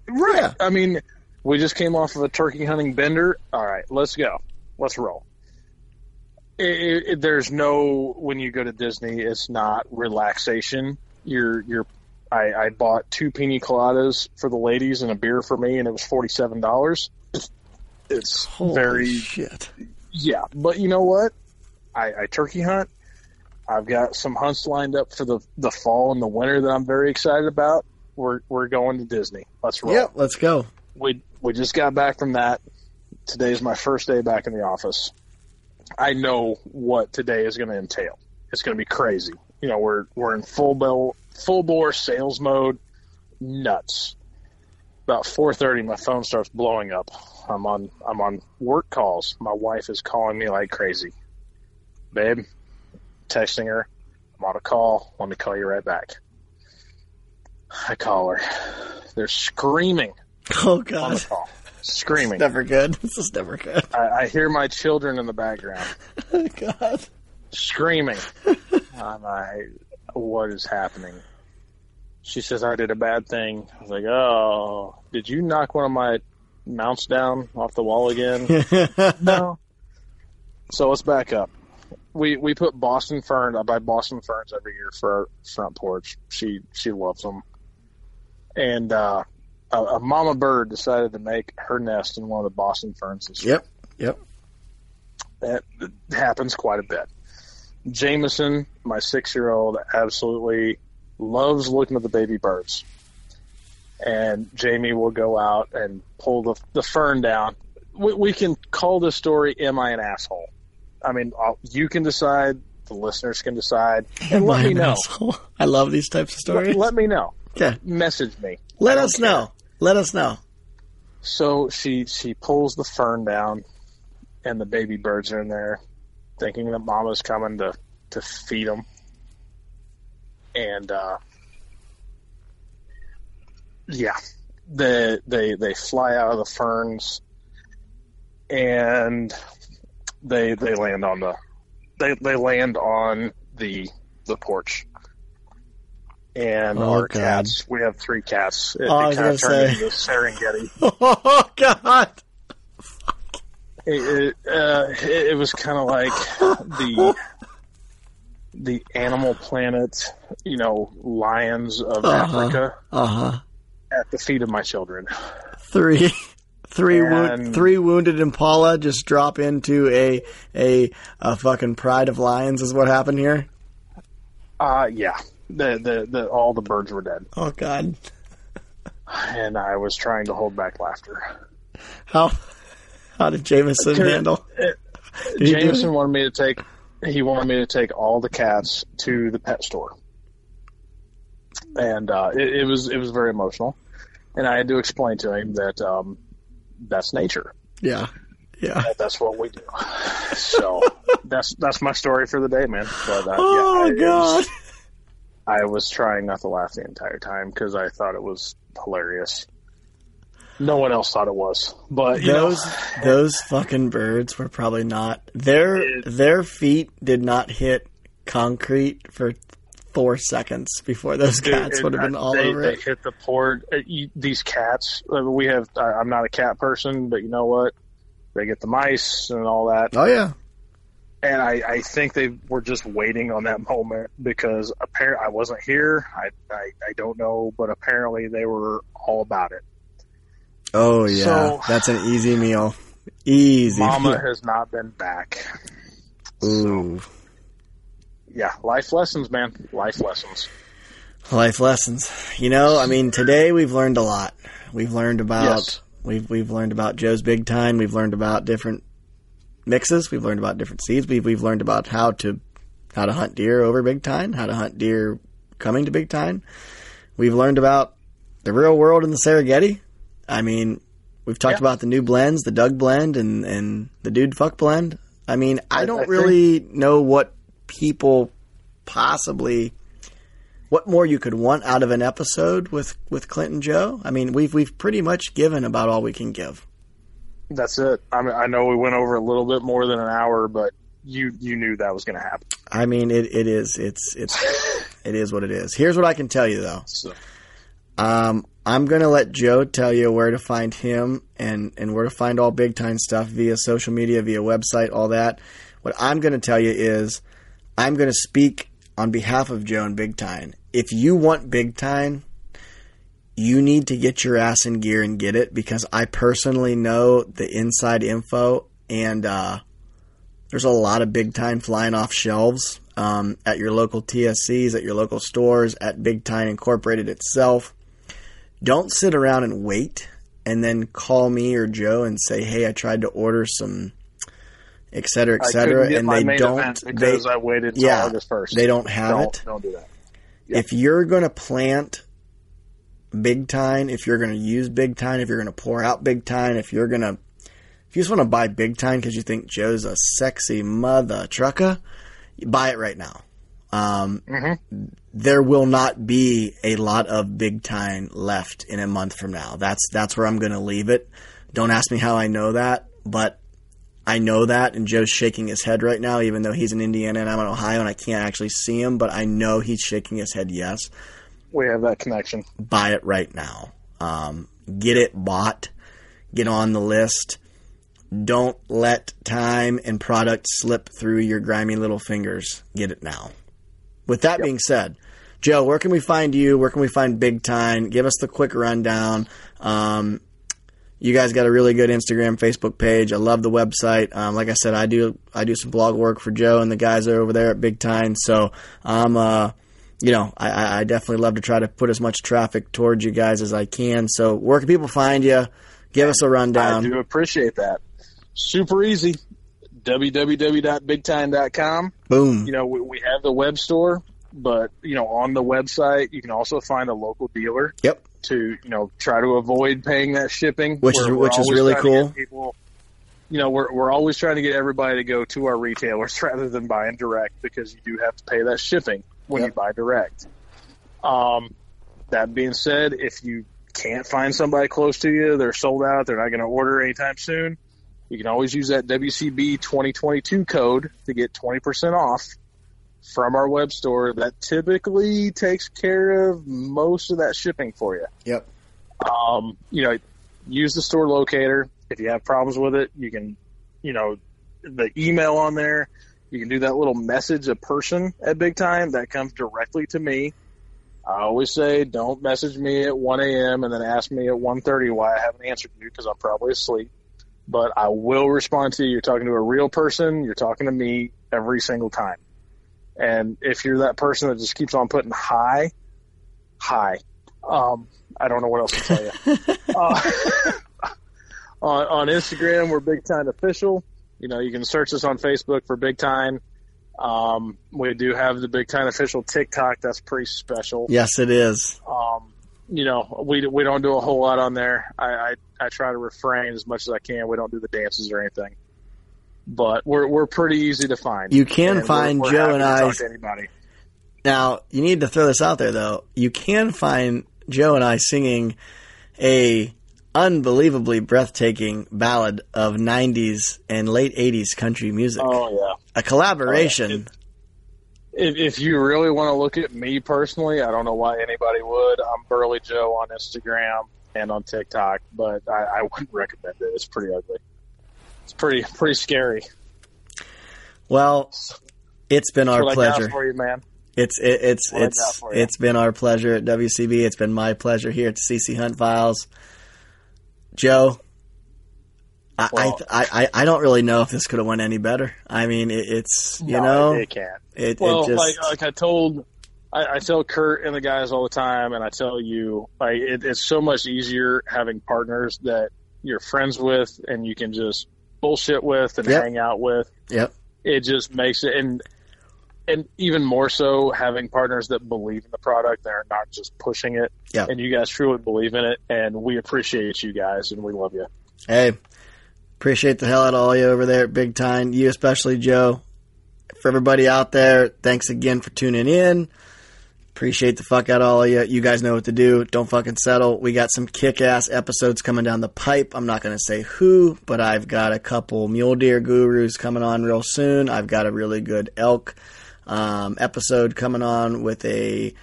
Right. Yeah. I mean, we just came off of a turkey hunting bender. All right, let's go. Let's roll. It, it- there's no when you go to Disney, it's not relaxation. You're you're. I, I bought two pina coladas for the ladies and a beer for me, and it was forty seven dollars. It's Holy very shit. yeah, but you know what? I, I turkey hunt. I've got some hunts lined up for the the fall and the winter that I'm very excited about. We're we're going to Disney. Let's roll. Yep. Let's go. We we just got back from that. Today is my first day back in the office. I know what today is going to entail. It's going to be crazy. You know, we're we're in full bore full bore sales mode. Nuts. About 4:30, my phone starts blowing up. I'm on I'm on work calls. My wife is calling me like crazy. Babe, texting her, I'm on a call. Let me call you right back. I call her. They're screaming Oh on the god, call. Screaming. never good. This is never good. I, I hear my children in the background Oh god. screaming. I'm like, what is happening? She says I did a bad thing. I was like, oh, did you knock one of my mounts down off the wall again? no. So let's back up. We we put Boston ferns. I buy Boston ferns every year for our front porch. She she loves them. And uh, a, a mama bird decided to make her nest in one of the Boston ferns this year. Yep. Yep. That happens quite a bit. Jameson, my six year old, absolutely loves looking at the baby birds. And Jamie will go out and pull the, the fern down. We, we can call this story Am I an Asshole? I mean, I'll, you can decide, the listeners can decide, and let I'm me an know. asshole. I love these types of stories. Let, let me know. okay. Message me. Let us care. know. Let us know. So she she pulls the fern down, and the baby birds are in there, thinking that mama's coming to to feed them. And uh, yeah, they they they fly out of the ferns, and they they land on the they they land on the the porch. And Oh, our God. cats, we have three cats. It, Oh, it kind of turned say. into Serengeti. Oh god. it, it, uh, it, it was kind of like the the Animal Planet, you know, lions of Uh-huh. Africa Uh huh. at the feet of my children. Three. Three, wo- three wounded Impala just drop into a, a a fucking pride of lions is what happened here. Uh yeah, the, the the all the birds were dead, Oh god, and I was trying to hold back laughter. how how did Jameson handle? Did he do Jameson wanted me to take he wanted me to take all the cats to the pet store, and uh, it, it was it was very emotional, and I had to explain to him that um, that's nature. Yeah, yeah. that that's what we do. So that's that's my story for the day, man. But uh, Oh yeah, I, god. was- I was trying not to laugh the entire time because I thought it was hilarious. No one else thought it was, but you Those know, those fucking birds were probably not their It- their feet did not hit concrete for four seconds before those cats it- would have been all they, over they it. hit the port. Uh, These cats, we have. I'm not a cat person, but you know what? They get the mice and all that. Oh yeah, and I, I think they were just waiting on that moment because apparently I wasn't here. I, I I don't know, but apparently they were all about it. Oh yeah. So- That's an easy meal. Easy. Mama has not been back. Ooh. Yeah, life lessons, man. Life lessons. Life lessons. You know, I mean, today we've learned a lot. We've learned about Yes. we've we've learned about Joe's Big Tine. We've learned about different mixes. We've learned about different seeds. We've we've learned about how to how to hunt deer over Big Tine, how to hunt deer coming to Big Tine. We've learned about the real world in the Serengeti. I mean, we've talked Yeah. about the new blends, the Doug blend and and the Dude Fuck blend. I mean, I I- don't I think- really know what people possibly what more you could want out of an episode with with Clinton Joe. I mean, we've we've pretty much given about all we can give. That's it. I mean, I know we went over a little bit more than an hour, but you you knew that was going to happen. I mean, it, it is it's it's it is what it is. Here's what I can tell you though. So Um, I'm gonna let Joe tell you where to find him and and where to find all Big Tine stuff via social media, via website, all that. What I'm gonna tell you is, I'm gonna speak on behalf of Joe and Big Tine. If you want Big Tine, you need to get your ass in gear and get it because I personally know the inside info and uh, there's a lot of Big Tine flying off shelves um, at your local TSCs, at your local stores, at Big Tine Incorporated itself don't sit around and wait and then call me or Joe and say, "Hey, I tried to order some, et cetera, et cetera," and they don't. They, I waited yeah, August first. they don't have don't, it. Don't do that. Yeah. If you're going to plant Big Tine, if you're going to use Big Tine, if you're going to pour out Big Tine, if you're going to, if you just want to buy Big Tine because you think Joe's a sexy mother trucker, buy it right now. Um, There will not be a lot of Big Tine left in a month from now. That's that's where I'm going to leave it. Don't ask me how I know that, but I know that, and Joe's shaking his head right now, even though he's in Indiana and I'm in Ohio and I can't actually see him, but I know he's shaking his head yes. We have that connection. Buy it right now. Um, get it bought. Get on the list. Don't let time and product slip through your grimy little fingers. Get it now. With that being said, Joe, where can we find you? Where can we find Big Tine? Give us the quick rundown. Um, you guys got a really good Instagram, Facebook page. I love the website. Um, like I said, I do I do some blog work for Joe and the guys that are over there at Big Tine. So I'm uh, you know, I- I, I definitely love to try to put as much traffic towards you guys as I can. So where can people find you? Give us a rundown. I do appreciate that. Super easy. www.bigtine.com. Boom. You know, we, we have the web store, but you know, on the website you can also find a local dealer Yep. to you know try to avoid paying that shipping, Which is- We're- we're which is really trying to get cool. People, you know, we're we're always trying to get everybody to go to our retailers rather than buying direct because you do have to pay that shipping when Yep. you buy direct. Um, that being said, if you can't find somebody close to you, they're sold out, they're not going to order anytime soon. You can always use that WCB 2022 code to get 20% off from our web store. That typically takes care of most of that shipping for you. Yep. Um, you know, use the store locator. If you have problems with it, you can, you know, the email on there. You can do that little message a person at Big Tine that comes directly to me. I always say, don't message me at 1 a.m. and then ask me at 1:30 why I haven't answered you because I'm probably asleep. But I will respond to you. You're talking to a real person. You're talking to me every single time. And if you're that person that just keeps on putting hi, hi. Um, I don't know what else to tell you. uh, on, on Instagram, we're Big Tine Official. You know, you can search us on Facebook for Big Tine. Um, we do have the Big Tine Official TikTok. That's pretty special. Yes, it is. Um, you know, we we don't do a whole lot on there. I, I I try to refrain as much as I can. We don't do the dances or anything, but we're we're pretty easy to find. You can And find we're, we're Joe and I- anybody. Now, you need to throw this out there though. You can find Joe and I singing a unbelievably breathtaking ballad of 90s and late 80s country music. Oh yeah. a collaboration. Oh, If, if you really want to look at me personally, I don't know why anybody would. I'm Burly Joe on Instagram and on TikTok, but I, I wouldn't recommend it. It's pretty ugly. It's pretty pretty scary. well, it's been our What I got pleasure. for you, man. It's it, it's That's it's it's been our pleasure at WCB. It's been my pleasure here at CC Hunt Files. Joe, Well- I, I I don't really know if this could have went any better. I mean, it, it's you No, know it, it can't. it, Well, it just like like I told, I, I tell Kurt and the guys all the time, and I tell you, like it, it's so much easier having partners that you're friends with and you can just bullshit with and Yep. hang out with. yep It just makes it and. And even more so, having partners that believe in the product, they're not just pushing it. Yeah. And you guys truly believe in it, and we appreciate you guys, and we love you. Hey, appreciate the hell out of all you over there Big Tine. You especially, Joe. For everybody out there, thanks again for tuning in. Appreciate the fuck out of all you. You guys know what to do. Don't fucking settle. We got some kick ass episodes coming down the pipe. I'm not going to say who, but I've got a couple mule deer gurus coming on real soon. I've got a really good elk um, episode coming on with a,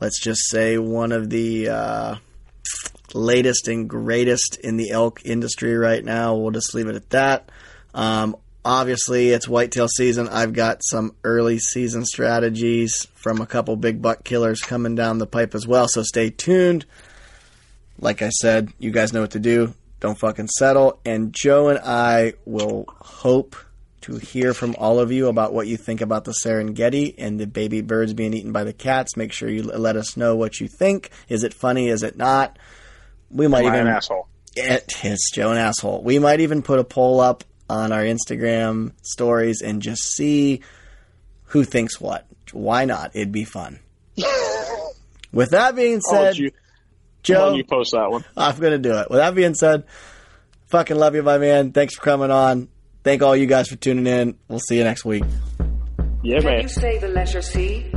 let's just say, one of the. Uh, latest and greatest in the elk industry right now. We'll just leave it at that. Um, obviously, it's whitetail season. I've got some early season strategies from a couple big buck killers coming down the pipe as well. So stay tuned. Like I said, you guys know what to do. Don't fucking settle. And Joe and I will hope to hear from all of you about what you think about the Serengeti and the baby birds being eaten by the cats. Make sure you let us know what you think. Is it funny? Is it not? We might Am I even an asshole? it, it's Joe an asshole. We might even put a poll up on our Instagram stories and just see who thinks what. Why not? It'd be fun. With that being said, you, I'll Joe, you post that one. I'm gonna do it. With that being said, fucking love you, my man. Thanks for coming on. Thank all you guys for tuning in. We'll see you next week. You Yeah, Can man. you say the letter C?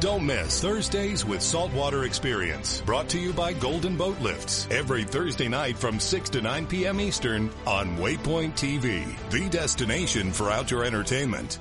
Don't miss Thursdays with Saltwater Experience. Brought to you by Golden Boat Lifts. Every Thursday night from 6 to 9 p.m. Eastern on Waypoint TV. The destination for outdoor entertainment.